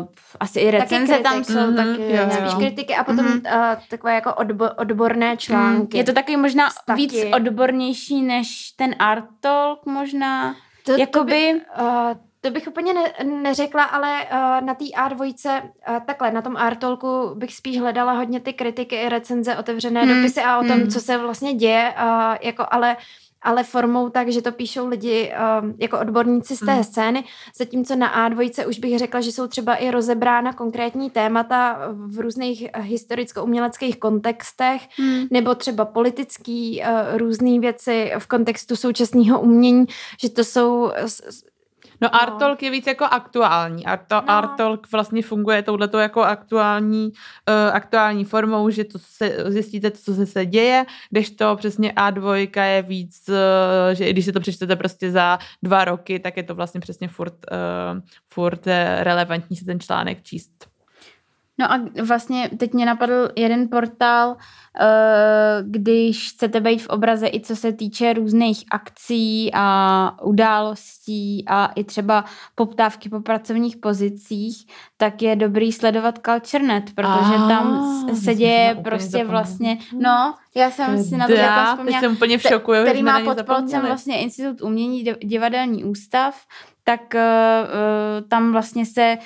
Uh, asi i recenze taky tam jsou, mm-hmm, taky, jo, spíš kritiky a potom mm-hmm. uh, takové jako odbo, odborné články. Je to taky možná víc odbornější než ten art talk možná. To, Jakoby... To, by, uh, to bych úplně ne, neřekla, ale uh, na té A2, uh, takhle, na tom Artolku bych spíš hledala hodně ty kritiky i recenze, otevřené hmm. dopisy a o tom, hmm. co se vlastně děje, uh, jako ale ale formou tak, že to píšou lidi um, jako odborníci z té mm. scény, zatímco na A2 už bych řekla, že jsou třeba i rozebrána konkrétní témata v různých historicko-uměleckých kontextech, mm. nebo třeba politický uh, různé věci v kontextu současného umění, že to jsou No, no. Art Talk je víc jako aktuální. Art, no. Art Talk vlastně funguje touhleto jako aktuální, uh, aktuální formou, že to se, zjistíte, co se, se děje, to přesně A2 je víc, uh, že i když si to přečtete prostě za dva roky, tak je to vlastně přesně furt, uh, furt relevantní si ten článek číst. No a vlastně teď mě napadl jeden portál, eh, když chcete být v obraze i co se týče různých akcí a událostí a i třeba poptávky po pracovních pozicích, tak je dobrý sledovat CultureNet, protože a, tam se děje prostě vlastně, no, já jsem si na to jako vzpomněla, jsem úplně v šoku, který má pod palcem vlastně Institut umění, divadelní ústav, tak uh, tam vlastně se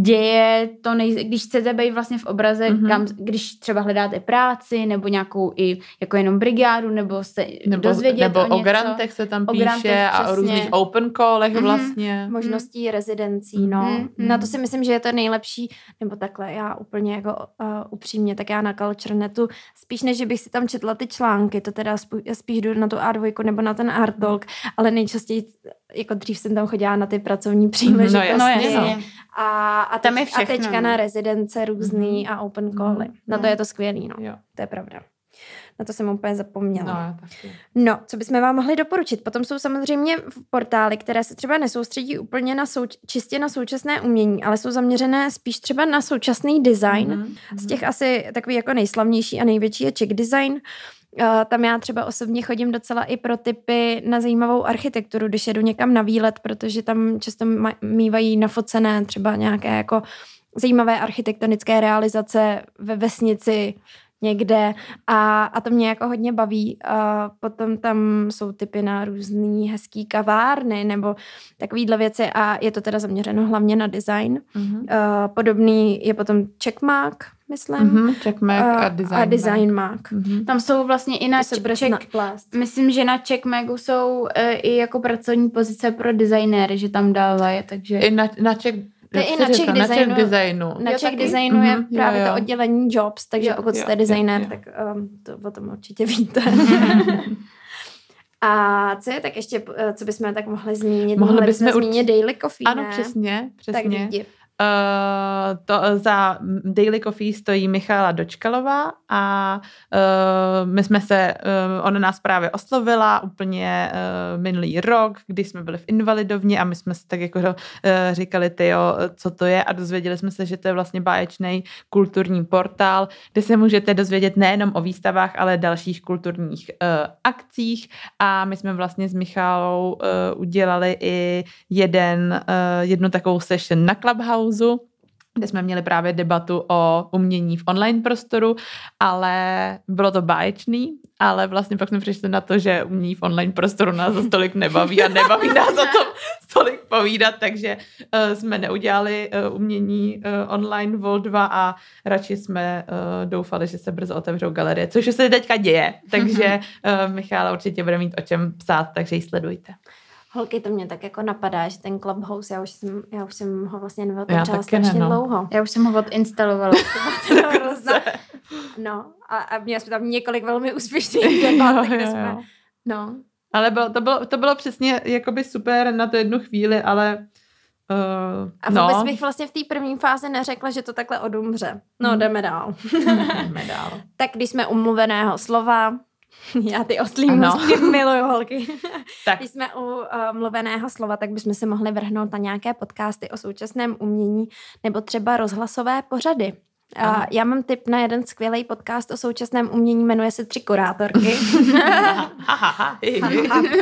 děje to, nej, když chcete být vlastně v obraze, mm-hmm. kam, když třeba hledáte práci, nebo nějakou i jako jenom brigádu, nebo se nebo, dozvědět nebo o, něco. o grantech se tam píše grantech, a o různých open callech mm-hmm. vlastně. Možností rezidencí, no. Mm-hmm. Na to si myslím, že je to nejlepší, nebo takhle, já úplně jako uh, upřímně, tak já na CultureNetu, spíš než bych si tam četla ty články, to teda spíš jdu na tu A2 nebo na ten Art Talk, ale nejčastěji jako dřív jsem tam chodila na ty pracovní příležitosti. No, jasně, no. A, a, teď, je a teďka na rezidence různý mm-hmm. a open cally. Mm-hmm. Na to je to skvělý, no. Jo. To je pravda. Na to jsem úplně zapomněla. No, no, co bychom vám mohli doporučit? Potom jsou samozřejmě portály, které se třeba nesoustředí úplně na souč- čistě na současné umění, ale jsou zaměřené spíš třeba na současný design. Mm-hmm. Z těch asi takový jako nejslavnější a největší je Czech Design. Uh, tam já třeba osobně chodím docela i pro typy na zajímavou architekturu, když jedu někam na výlet, protože tam často mývají nafocené třeba nějaké jako zajímavé architektonické realizace ve vesnici někde a, a to mě jako hodně baví. A potom tam jsou typy na různý hezký kavárny nebo takovýhle věci a je to teda zaměřeno hlavně na design. Mm-hmm. A podobný je potom Checkmark, myslím. Mm-hmm, Checkmark a, a Design, a design Mark. Mm-hmm. Tam jsou vlastně i na Check, myslím, že na Checkmagu jsou uh, i jako pracovní pozice pro designéry, že tam dávají, takže... I na, na Check to je i na Czech, designu, na Czech designu. Na Czech designu je mm-hmm, právě jo, jo. to oddělení jobs, takže jo, pokud jo, jste designer, jo, jo. tak um, to o tom určitě víte. A co je tak ještě, eh, co bychom tak mohli zmínit? Mohli, mohli bychom zmínit urč... Daily Coffee, Ano, ne? přesně, přesně. Tak vidí. Uh, to za Daily Coffee stojí Michála Dočkalová a uh, my jsme se, uh, ona nás právě oslovila úplně uh, minulý rok, kdy jsme byli v Invalidovně a my jsme si tak jako uh, říkali, tyjo, co to je? A dozvěděli jsme se, že to je vlastně báječný kulturní portál, kde se můžete dozvědět nejenom o výstavách, ale dalších kulturních uh, akcích. A my jsme vlastně s Michálou uh, udělali i jeden, uh, jednu takovou session na Clubhouse, pauzu, kde jsme měli právě debatu o umění v online prostoru, ale bylo to báječný, ale vlastně pak jsme přišli na to, že umění v online prostoru nás za stolik nebaví a nebaví nás o tom stolik povídat, takže uh, jsme neudělali uh, umění uh, online Vol 2 a radši jsme uh, doufali, že se brzo otevřou galerie, což se teďka děje, takže uh, Michála určitě bude mít o čem psát, takže ji sledujte. Holky, to mě tak jako napadá, že ten Clubhouse, já už jsem, já už jsem ho vlastně neotevřela strašně ne, no. dlouho. Já už jsem ho odinstalovala. no a, a měli jsme tam několik velmi úspěšných debat, kde jsme, no. Ale bylo, to, bylo, to bylo přesně jakoby super na to jednu chvíli, ale Uh, a vůbec no. bych vlastně v té první fázi neřekla, že to takhle odumře. No, hmm. jdeme dál. jdeme dál. tak když jsme umluveného slova, já ty oslí můstky miluju, holky. tak. Když jsme u uh, mluveného slova, tak bychom se mohli vrhnout na nějaké podcasty o současném umění nebo třeba rozhlasové pořady. Uh, já mám tip na jeden skvělý podcast o současném umění, jmenuje se Tři kurátorky.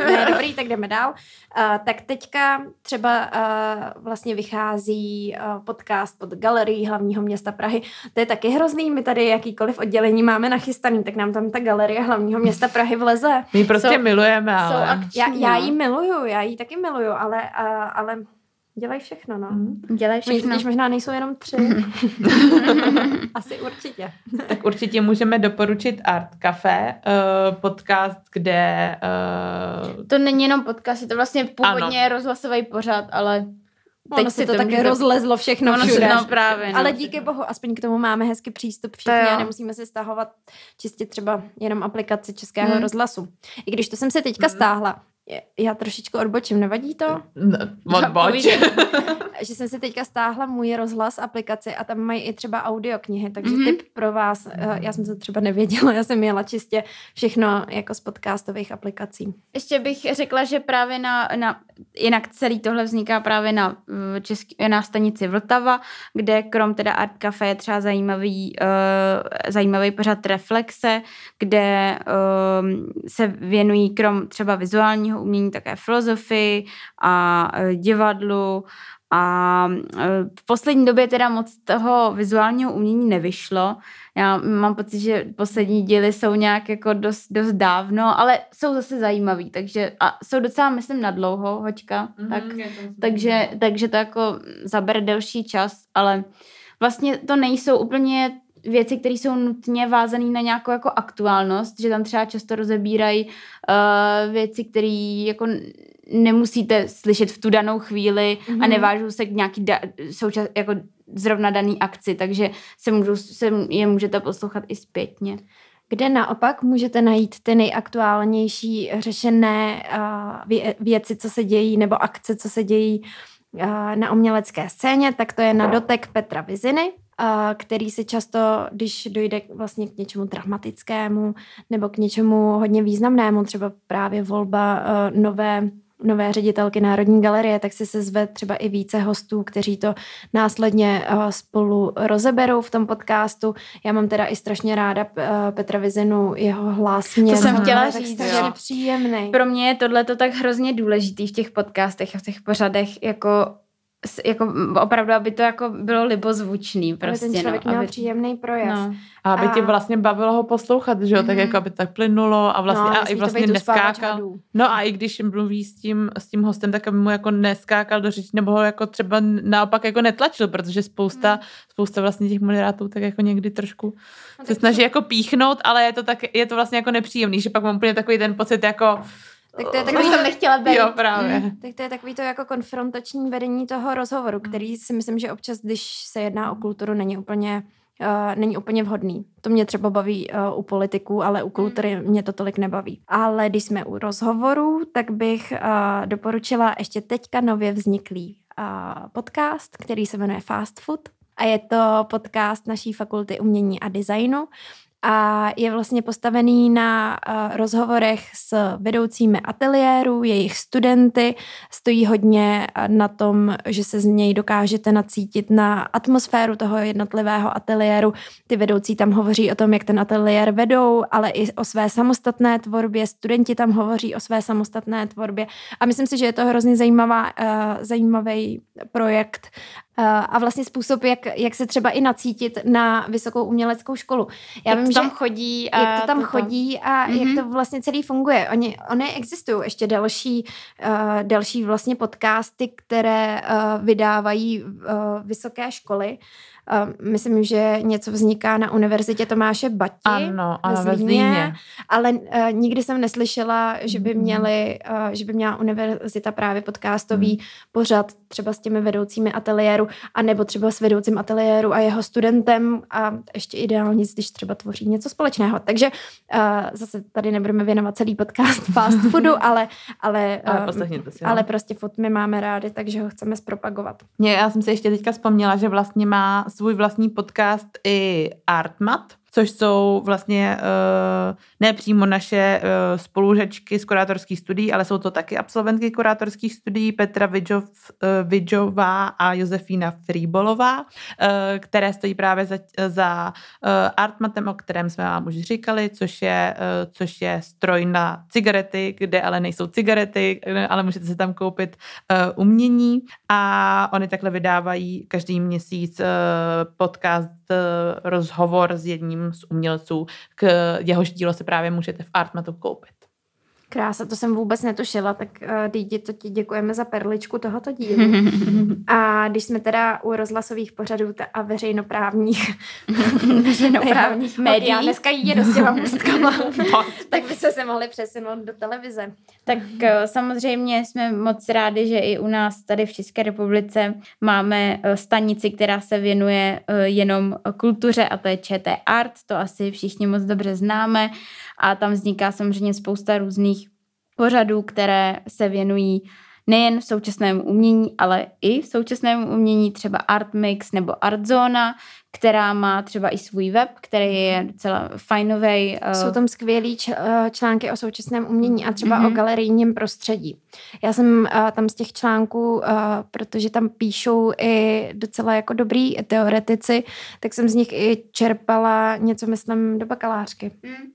ne, dobrý, tak jdeme dál. Uh, tak teďka třeba uh, vlastně vychází uh, podcast pod galerií hlavního města Prahy. To je taky hrozný, my tady jakýkoliv oddělení máme nachystaný, tak nám tam ta galerie hlavního města Prahy vleze. My prostě jsou, milujeme, ale... já, já ji miluju, já ji taky miluju, ale, uh, ale Dělají všechno, no. Mm. Dělají všechno. Když možná nejsou jenom tři. Asi určitě. tak určitě můžeme doporučit Art Café, uh, podcast, kde... Uh... To není jenom podcast, je to vlastně původně ano. rozhlasový pořad, ale Teď se to také rozlezlo všechno ono všude. No právě. No. Ale díky bohu, aspoň k tomu máme hezký přístup všichni a nemusíme si stahovat čistě třeba jenom aplikaci Českého hmm. rozhlasu. I když to jsem se teďka hmm. stáhla, já trošičku odbočím, nevadí to? No, odboč. že jsem si teďka stáhla můj rozhlas aplikaci a tam mají i třeba audioknihy, takže mm-hmm. tip pro vás, eh, já jsem to třeba nevěděla, já jsem měla čistě všechno jako z podcastových aplikací. Ještě bych řekla, že právě na, na jinak celý tohle vzniká právě na, český, na stanici Vltava, kde krom teda Art Café je třeba zajímavý, uh, zajímavý pořad Reflexe, kde uh, se věnují krom třeba vizuálního umění také filozofii a uh, divadlu a v poslední době teda moc toho vizuálního umění nevyšlo. Já mám pocit, že poslední díly jsou nějak jako dost, dost dávno, ale jsou zase zajímavý, takže a jsou docela, myslím, na dlouho, hoďka, mm-hmm, tak, takže, takže to jako zabere delší čas, ale vlastně to nejsou úplně věci, které jsou nutně vázané na nějakou jako aktuálnost, že tam třeba často rozebírají uh, věci, které jako nemusíte slyšet v tu danou chvíli mm-hmm. a mhm. nevážou se k nějaký da, součas, jako zrovna daný akci, takže se, můžou, se je můžete poslouchat i zpětně. Kde naopak můžete najít ty nejaktuálnější řešené uh, věci, co se dějí, nebo akce, co se dějí uh, na umělecké scéně, tak to je na dotek Petra Viziny, který se často, když dojde vlastně k něčemu dramatickému nebo k něčemu hodně významnému, třeba právě volba uh, nové nové ředitelky Národní galerie, tak si se zve třeba i více hostů, kteří to následně uh, spolu rozeberou v tom podcastu. Já mám teda i strašně ráda uh, Petra Vizinu, jeho hlas mě To jsem chtěla říct, že příjemný. Pro mě je tohle to tak hrozně důležitý v těch podcastech a v těch pořadech, jako jako opravdu, aby to jako bylo libozvučný prostě. Aby ten člověk no, měl aby... příjemný projev. No. A aby a... tě vlastně bavilo ho poslouchat, že jo, mm-hmm. tak jako aby tak plynulo a vlastně, no, a i vlastně neskákal. No a i když mluví s tím, s tím hostem, tak aby mu jako neskákal do řeči, nebo ho jako třeba naopak jako netlačil, protože spousta, mm. spousta vlastně těch moderátů tak jako někdy trošku no, se snaží to... jako píchnout, ale je to tak, je to vlastně jako nepříjemný, že pak mám úplně takový ten pocit jako tak to je takový, jsem nechtěla být. Jo, právě. Mm, tak to je takový to jako konfrontační vedení toho rozhovoru, mm. který si myslím, že občas, když se jedná o kulturu, není úplně Uh, není úplně vhodný. To mě třeba baví uh, u politiků, ale u kultury mm. mě to tolik nebaví. Ale když jsme u rozhovorů, tak bych uh, doporučila ještě teďka nově vzniklý uh, podcast, který se jmenuje Fast Food. A je to podcast naší fakulty umění a designu a je vlastně postavený na uh, rozhovorech s vedoucími ateliéru, jejich studenty. Stojí hodně na tom, že se z něj dokážete nacítit na atmosféru toho jednotlivého ateliéru. Ty vedoucí tam hovoří o tom, jak ten ateliér vedou, ale i o své samostatné tvorbě. Studenti tam hovoří o své samostatné tvorbě. A myslím si, že je to hrozně zajímavá, uh, zajímavý projekt Eh, a vlastně způsob, jak, jak se třeba i nacítit na vysokou uměleckou školu. Já jak vím, to tam že, chodí. A jak to tam toto. chodí a mm-hmm. jak mhm. to vlastně celý funguje. Oni, oni existují ještě další, uh, další vlastně podcasty, které uh, vydávají uh, vysoké školy uh, myslím, že něco vzniká na univerzitě Tomáše Bati. Ano, ano ve Zlíně. Ale uh, nikdy jsem neslyšela, že by, mhm. měli, uh, že by měla univerzita právě podcastový hmm. pořad třeba s těmi vedoucími ateliéru, anebo třeba s vedoucím ateliéru a jeho studentem a ještě ideální, když třeba tvoří něco společného. Takže uh, zase tady nebudeme věnovat celý podcast fast foodu, ale, ale, ale, uh, si, ale prostě food my máme rádi, takže ho chceme zpropagovat. Mě, já jsem si ještě teďka vzpomněla, že vlastně má svůj vlastní podcast i Artmat, což jsou vlastně uh, ne přímo naše uh, spolužečky z kurátorských studií, ale jsou to taky absolventky kurátorských studií Petra Vidžov, uh, Vidžová a Josefína Frýbolová, uh, které stojí právě za, za uh, Artmatem, o kterém jsme vám už říkali, což je, uh, což je stroj na cigarety, kde ale nejsou cigarety, ale můžete se tam koupit uh, umění. A oni takhle vydávají každý měsíc uh, podcast, rozhovor s jedním z umělců, k jehož dílo se právě můžete v Artmatu koupit. Krása, to jsem vůbec netušila, tak uh, Didi, to ti děkujeme za perličku tohoto dílu. a když jsme teda u rozhlasových pořadů a veřejnoprávních, veřejnoprávních médií. Já dneska jí s těma můstkama, tak bychom se mohli přesunout do televize. Tak uh, samozřejmě jsme moc rádi, že i u nás tady v České republice máme uh, stanici, která se věnuje jenom kultuře a to je ČT Art, to asi všichni moc dobře známe a tam vzniká samozřejmě spousta různých pořadů, které se věnují nejen současnému umění, ale i současnému umění, třeba Artmix nebo Artzona, která má třeba i svůj web, který je docela fajnový. Uh... Jsou tam skvělý eh, články o současném umění a třeba mm-hmm. o galerijním prostředí. Já jsem uh, tam z těch článků, uh, protože tam píšou i docela jako dobrý teoretici, tak jsem z nich i čerpala něco, myslím, do bakalářky.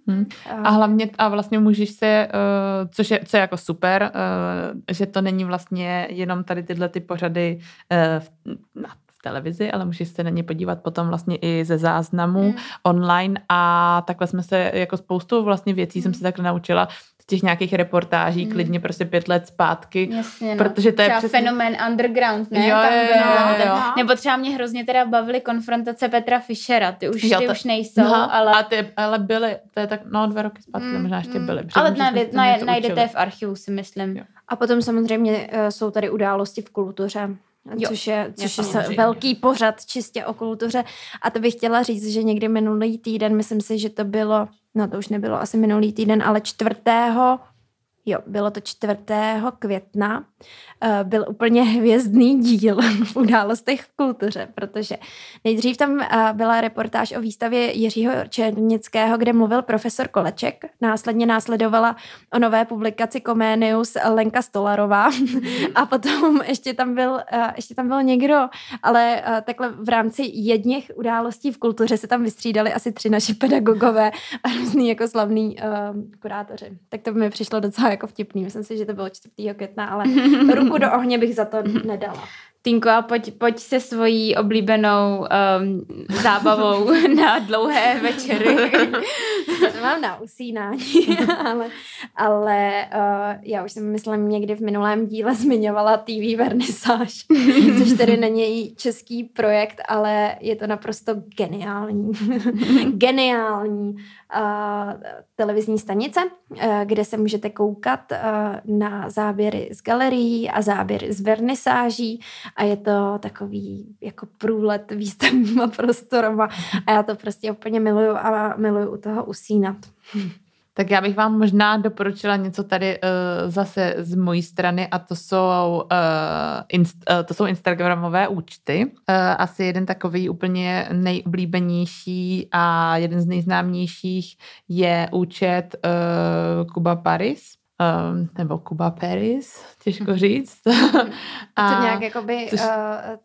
Mm. A hlavně, a vlastně můžeš se, uh, což je, co je jako super, uh, že to není vlastně jenom tady tyhle ty pořady uh, na televizi, ale můžeš se na ně podívat potom vlastně i ze záznamu mm. online a takhle jsme se jako spoustu vlastně věcí mm. jsem se takhle naučila z těch nějakých reportáží, mm. klidně prostě pět let zpátky. Jasně, no. Protože to je třeba přesně... fenomén underground, ne? Jo, Tam jo, jo, jo, jo. Nebo třeba mě hrozně teda bavily konfrontace Petra Fischera, ty už, jo, ty to... už nejsou, no, ale... A ty, ale byly, to je tak, no dva roky zpátky, mm. možná ještě byly. Ale najde, najde, najdete v archivu, si myslím. Jo. A potom samozřejmě uh, jsou tady události v kultuře jo, což je, což je velký pořad čistě o kultuře. A to bych chtěla říct, že někdy minulý týden, myslím si, že to bylo, no to už nebylo asi minulý týden, ale čtvrtého Jo, bylo to 4. května. Eh, byl úplně hvězdný díl v událostech v kultuře, protože nejdřív tam eh, byla reportáž o výstavě Jiřího Černického, kde mluvil profesor Koleček. Následně následovala o nové publikaci Koménius Lenka Stolarová a potom ještě tam byl, eh, ještě tam byl někdo, ale takhle v rámci jedněch událostí v kultuře se tam vystřídali asi tři naši pedagogové a různý jako slavný kurátoři. Tak to by mi přišlo docela jako vtipný. Myslím si, že to bylo 4. května, ale ruku do ohně bych za to nedala. Tinko, a pojď, pojď se svojí oblíbenou um, zábavou na dlouhé večery. to mám na usínání, ale, ale uh, já už jsem myslím někdy v minulém díle zmiňovala TV Vernisáž, což tedy není český projekt, ale je to naprosto geniální. geniální televizní stanice, kde se můžete koukat na záběry z galerií a záběry z vernisáží a je to takový jako průlet výstavníma prostorama a já to prostě úplně miluju a miluju u toho usínat. Tak já bych vám možná doporučila něco tady uh, zase z mojí strany a to jsou, uh, inst, uh, to jsou Instagramové účty. Uh, asi jeden takový úplně nejoblíbenější a jeden z nejznámějších je účet uh, Kuba Paris um, nebo Kuba Paris, těžko říct. a to nějak jakoby, což... uh,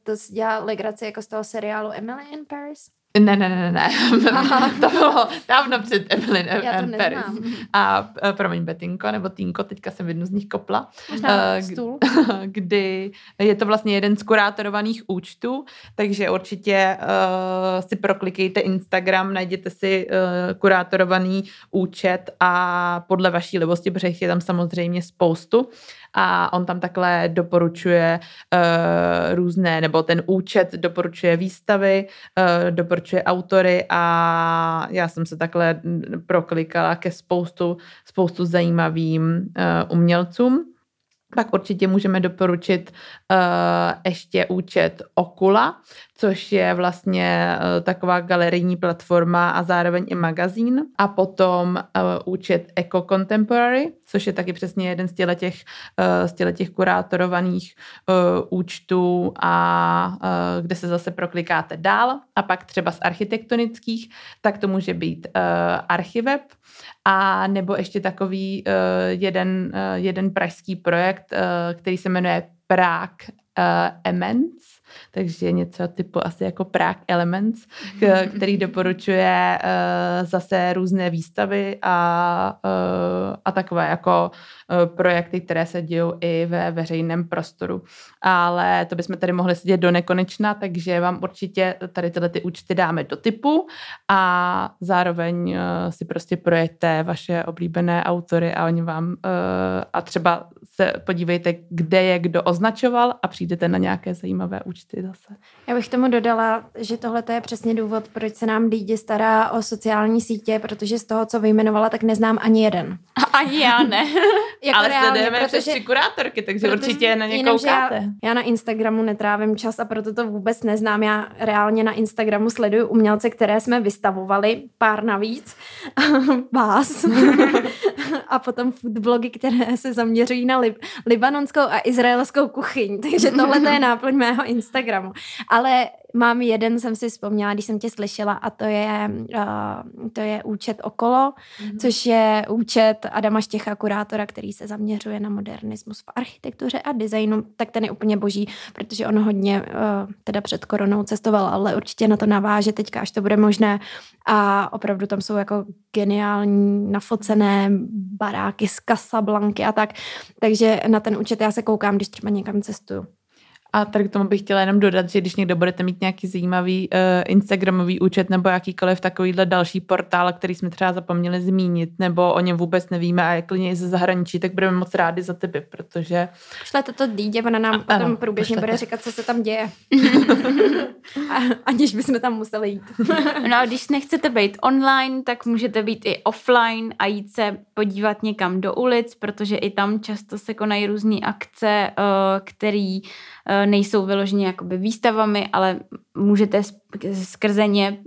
to dělá legraci jako z toho seriálu Emily in Paris? Ne, ne, ne, ne. to bylo dávno před Evelyn and Paris. A uh, promiň, Betinko nebo Tinko, teďka jsem jednu z nich kopla. Možná uh, stůl. Kdy je to vlastně jeden z kurátorovaných účtů, takže určitě uh, si proklikejte Instagram, najděte si uh, kurátorovaný účet a podle vaší libosti, protože je tam samozřejmě spoustu. A on tam takhle doporučuje uh, různé, nebo ten účet doporučuje výstavy, uh, doporučuje autory a já jsem se takhle proklikala ke spoustu, spoustu zajímavým uh, umělcům. Pak určitě můžeme doporučit uh, ještě účet Okula, což je vlastně uh, taková galerijní platforma a zároveň i magazín. A potom uh, účet Eco Contemporary, což je taky přesně jeden z těch, uh, z těch kurátorovaných účtů a kde se zase proklikáte dál. A pak třeba z architektonických, tak to může být Archiveb a nebo ještě takový jeden, jeden pražský projekt, který se jmenuje Prague Emens, takže něco typu asi jako Prague Elements, který doporučuje uh, zase různé výstavy a, uh, a takové jako uh, projekty, které se dějou i ve veřejném prostoru. Ale to bychom tady mohli sedět do nekonečna, takže vám určitě tady tyhle ty účty dáme do typu a zároveň uh, si prostě projete vaše oblíbené autory a oni vám uh, a třeba se podívejte, kde je kdo označoval a přijdete na nějaké zajímavé účty zase. Já bych tomu dodala, že tohle je přesně důvod, proč se nám lidi stará o sociální sítě, protože z toho, co vyjmenovala, tak neznám ani jeden. Ani já ne. jako Ale reálně, sledujeme protože, přes tři kurátorky, takže protože, určitě na ně jenom, koukáte. Já, já na Instagramu netrávím čas a proto to vůbec neznám. Já reálně na Instagramu sleduju umělce, které jsme vystavovali, pár navíc, vás. a potom foodblogy, které se zaměřují na lib- libanonskou a izraelskou kuchyň. Takže tohle je náplň mého Instagramu. Ale mám jeden, jsem si vzpomněla, když jsem tě slyšela a to je, uh, to je účet Okolo, mm-hmm. což je účet Adama Štěcha, kurátora, který se zaměřuje na modernismus v architektuře a designu, tak ten je úplně boží, protože on hodně uh, teda před koronou cestoval, ale určitě na to naváže teďka, až to bude možné a opravdu tam jsou jako geniální nafocené baráky z Casablanky a tak, takže na ten účet já se koukám, když třeba někam cestuju. A tady k tomu bych chtěla jenom dodat, že když někdo budete mít nějaký zajímavý uh, Instagramový účet nebo jakýkoliv takovýhle další portál, který jsme třeba zapomněli zmínit, nebo o něm vůbec nevíme a je klidně ze zahraničí, tak budeme moc rádi za tebe, protože... Pošlete to dítě, ona nám a, potom průběžně bude říkat, co se tam děje. a, aniž bychom tam museli jít. no a když nechcete být online, tak můžete být i offline a jít se podívat někam do ulic, protože i tam často se konají různé akce, uh, který Eh, nejsou vyloženě jakoby výstavami, ale můžete skrze ně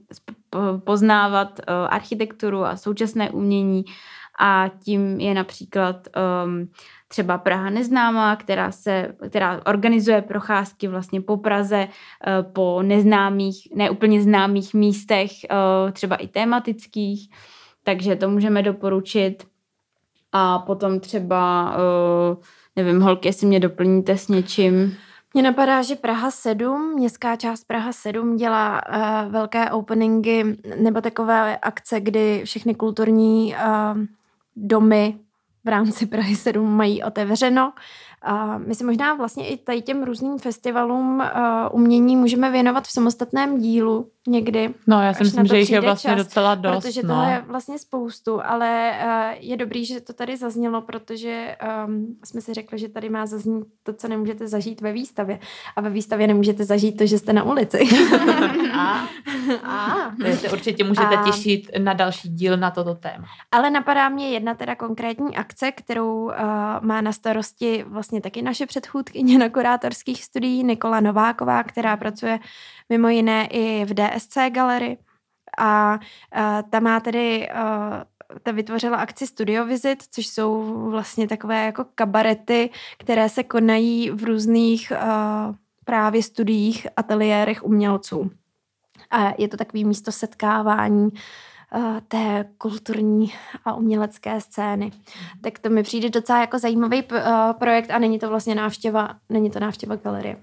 poznávat eh, architekturu a současné umění a tím je například um, třeba Praha neznámá, která, se, která organizuje procházky vlastně po Praze, uh, po neznámých, neúplně známých místech, uh, třeba i tematických, takže to můžeme doporučit. A potom třeba, uh, nevím, holky, jestli mě doplníte s něčím. Mně napadá, že Praha 7, městská část Praha 7 dělá uh, velké openingy nebo takové akce, kdy všechny kulturní uh, domy v rámci Prahy 7 mají otevřeno. A my si možná vlastně i tady těm různým festivalům uh, umění můžeme věnovat v samostatném dílu někdy. No, já si myslím, že jich je vlastně čas, docela dost. Protože no. toho je vlastně spoustu, ale uh, je dobrý, že to tady zaznělo, protože um, jsme si řekli, že tady má zaznít to, co nemůžete zažít ve výstavě. A ve výstavě nemůžete zažít to, že jste na ulici. a, a. se určitě můžete a, těšit na další díl na toto téma. Ale napadá mě jedna teda konkrétní akce, kterou uh, má na starosti vlastně taky naše předchůdkyně na kurátorských studií Nikola Nováková, která pracuje mimo jiné i v DSC galerii. A uh, ta má tedy uh, ta vytvořila akci Studio Visit, což jsou vlastně takové jako kabarety, které se konají v různých uh, právě studiích, ateliérech umělců. A je to takový místo setkávání uh, té kulturní a umělecké scény. Tak to mi přijde docela jako zajímavý uh, projekt a není to vlastně návštěva, není to návštěva galerie.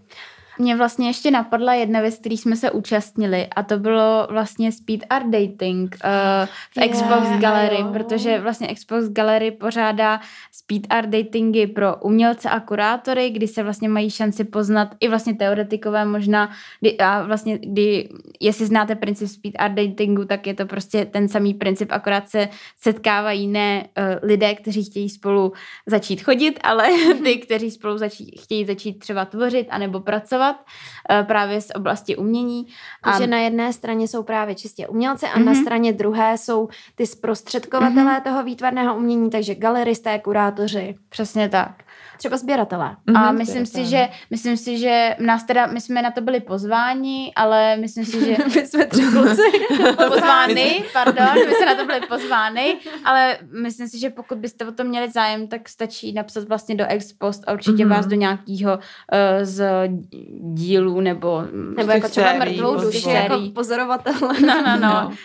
Mě vlastně ještě napadla jedna věc, který jsme se účastnili a to bylo vlastně speed art dating uh, v yeah, Xbox Gallery, jo. protože vlastně Xbox Gallery pořádá speed art datingy pro umělce a kurátory, kdy se vlastně mají šanci poznat i vlastně teoretikové možná kdy, a vlastně kdy, jestli znáte princip speed art datingu, tak je to prostě ten samý princip, akorát se setkávají ne uh, lidé, kteří chtějí spolu začít chodit, ale ty, kteří spolu začí, chtějí začít třeba tvořit anebo pracovat uh, právě z oblasti umění. Takže na jedné straně jsou právě čistě umělci a mm-hmm. na mhm. straně druhé jsou ty zprostředkovatelé mm-hmm. toho výtvarného umění, takže galeristé, kurátoři. Přesně tak třeba sběratele. Mm-hmm. A myslím si, že, myslím si, že nás teda, my jsme na to byli pozváni, ale myslím si, že... my jsme tři kluci. pozvány, pardon, my jsme na to byli pozvány, ale myslím si, že pokud byste o to měli zájem, tak stačí napsat vlastně do Expost a určitě mm-hmm. vás do nějakého uh, z dílů nebo... Nebo jako třeba mrtvou duši, jako pozorovatel. No, no, no. no. Uh,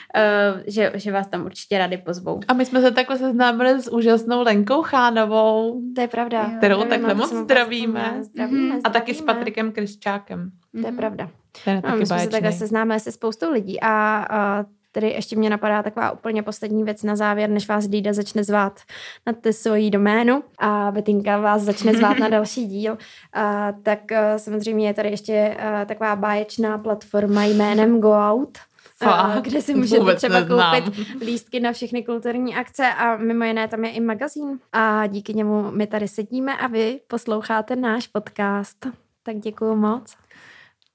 že, že vás tam určitě rádi pozvou. A my jsme se takhle seznámili s úžasnou Lenkou Chánovou. To je pravda. Kterou takhle moc zdravíme. zdravíme. A taky s Patrikem Kryščákem. To je pravda. To je no, my jsme se takhle seznámili se spoustou lidí a, a Tedy ještě mě napadá taková úplně poslední věc na závěr, než vás Dída začne zvát na ty svoji doménu a Betinka vás začne zvát na další díl. A, tak a, samozřejmě je tady ještě a, taková báječná platforma jménem Go Out, Fakt? kde si můžete Vůbec třeba neznám. koupit lístky na všechny kulturní akce a mimo jiné tam je i magazín a díky němu my tady sedíme a vy posloucháte náš podcast. Tak děkuji moc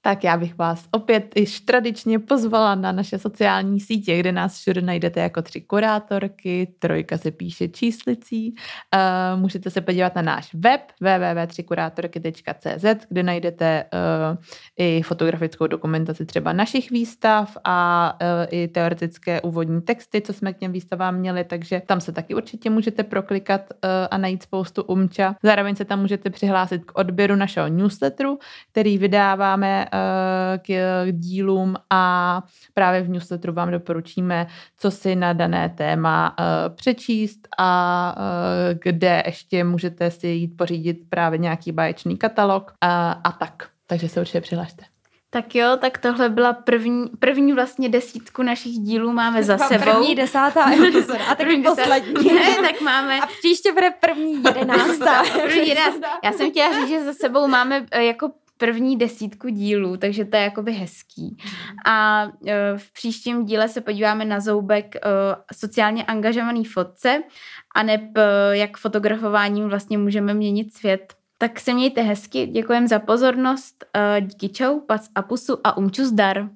tak já bych vás opět již tradičně pozvala na naše sociální sítě, kde nás všude najdete jako tři kurátorky, trojka se píše číslicí. Uh, můžete se podívat na náš web www.trikurátorky.cz, kde najdete uh, i fotografickou dokumentaci třeba našich výstav a uh, i teoretické úvodní texty, co jsme k těm výstavám měli, takže tam se taky určitě můžete proklikat uh, a najít spoustu umča. Zároveň se tam můžete přihlásit k odběru našeho newsletteru, který vydáváme k dílům a právě v newsletteru vám doporučíme, co si na dané téma eh, přečíst a eh, kde ještě můžete si jít pořídit právě nějaký báječný katalog a, a tak. Takže se určitě přihlašte. Tak jo, tak tohle byla první, první vlastně desítku našich dílů máme za sebou. První desátá epizoda a první poslední. Ne, tak máme. A příště bude první jedenáctá. první jedenáctá. Já jsem chtěla říct, že za sebou máme jako první desítku dílů, takže to je jakoby hezký. A e, v příštím díle se podíváme na zoubek e, sociálně angažovaný fotce a neb e, jak fotografováním vlastně můžeme měnit svět. Tak se mějte hezky, děkujem za pozornost, díky čau, pac a pusu a umču zdar.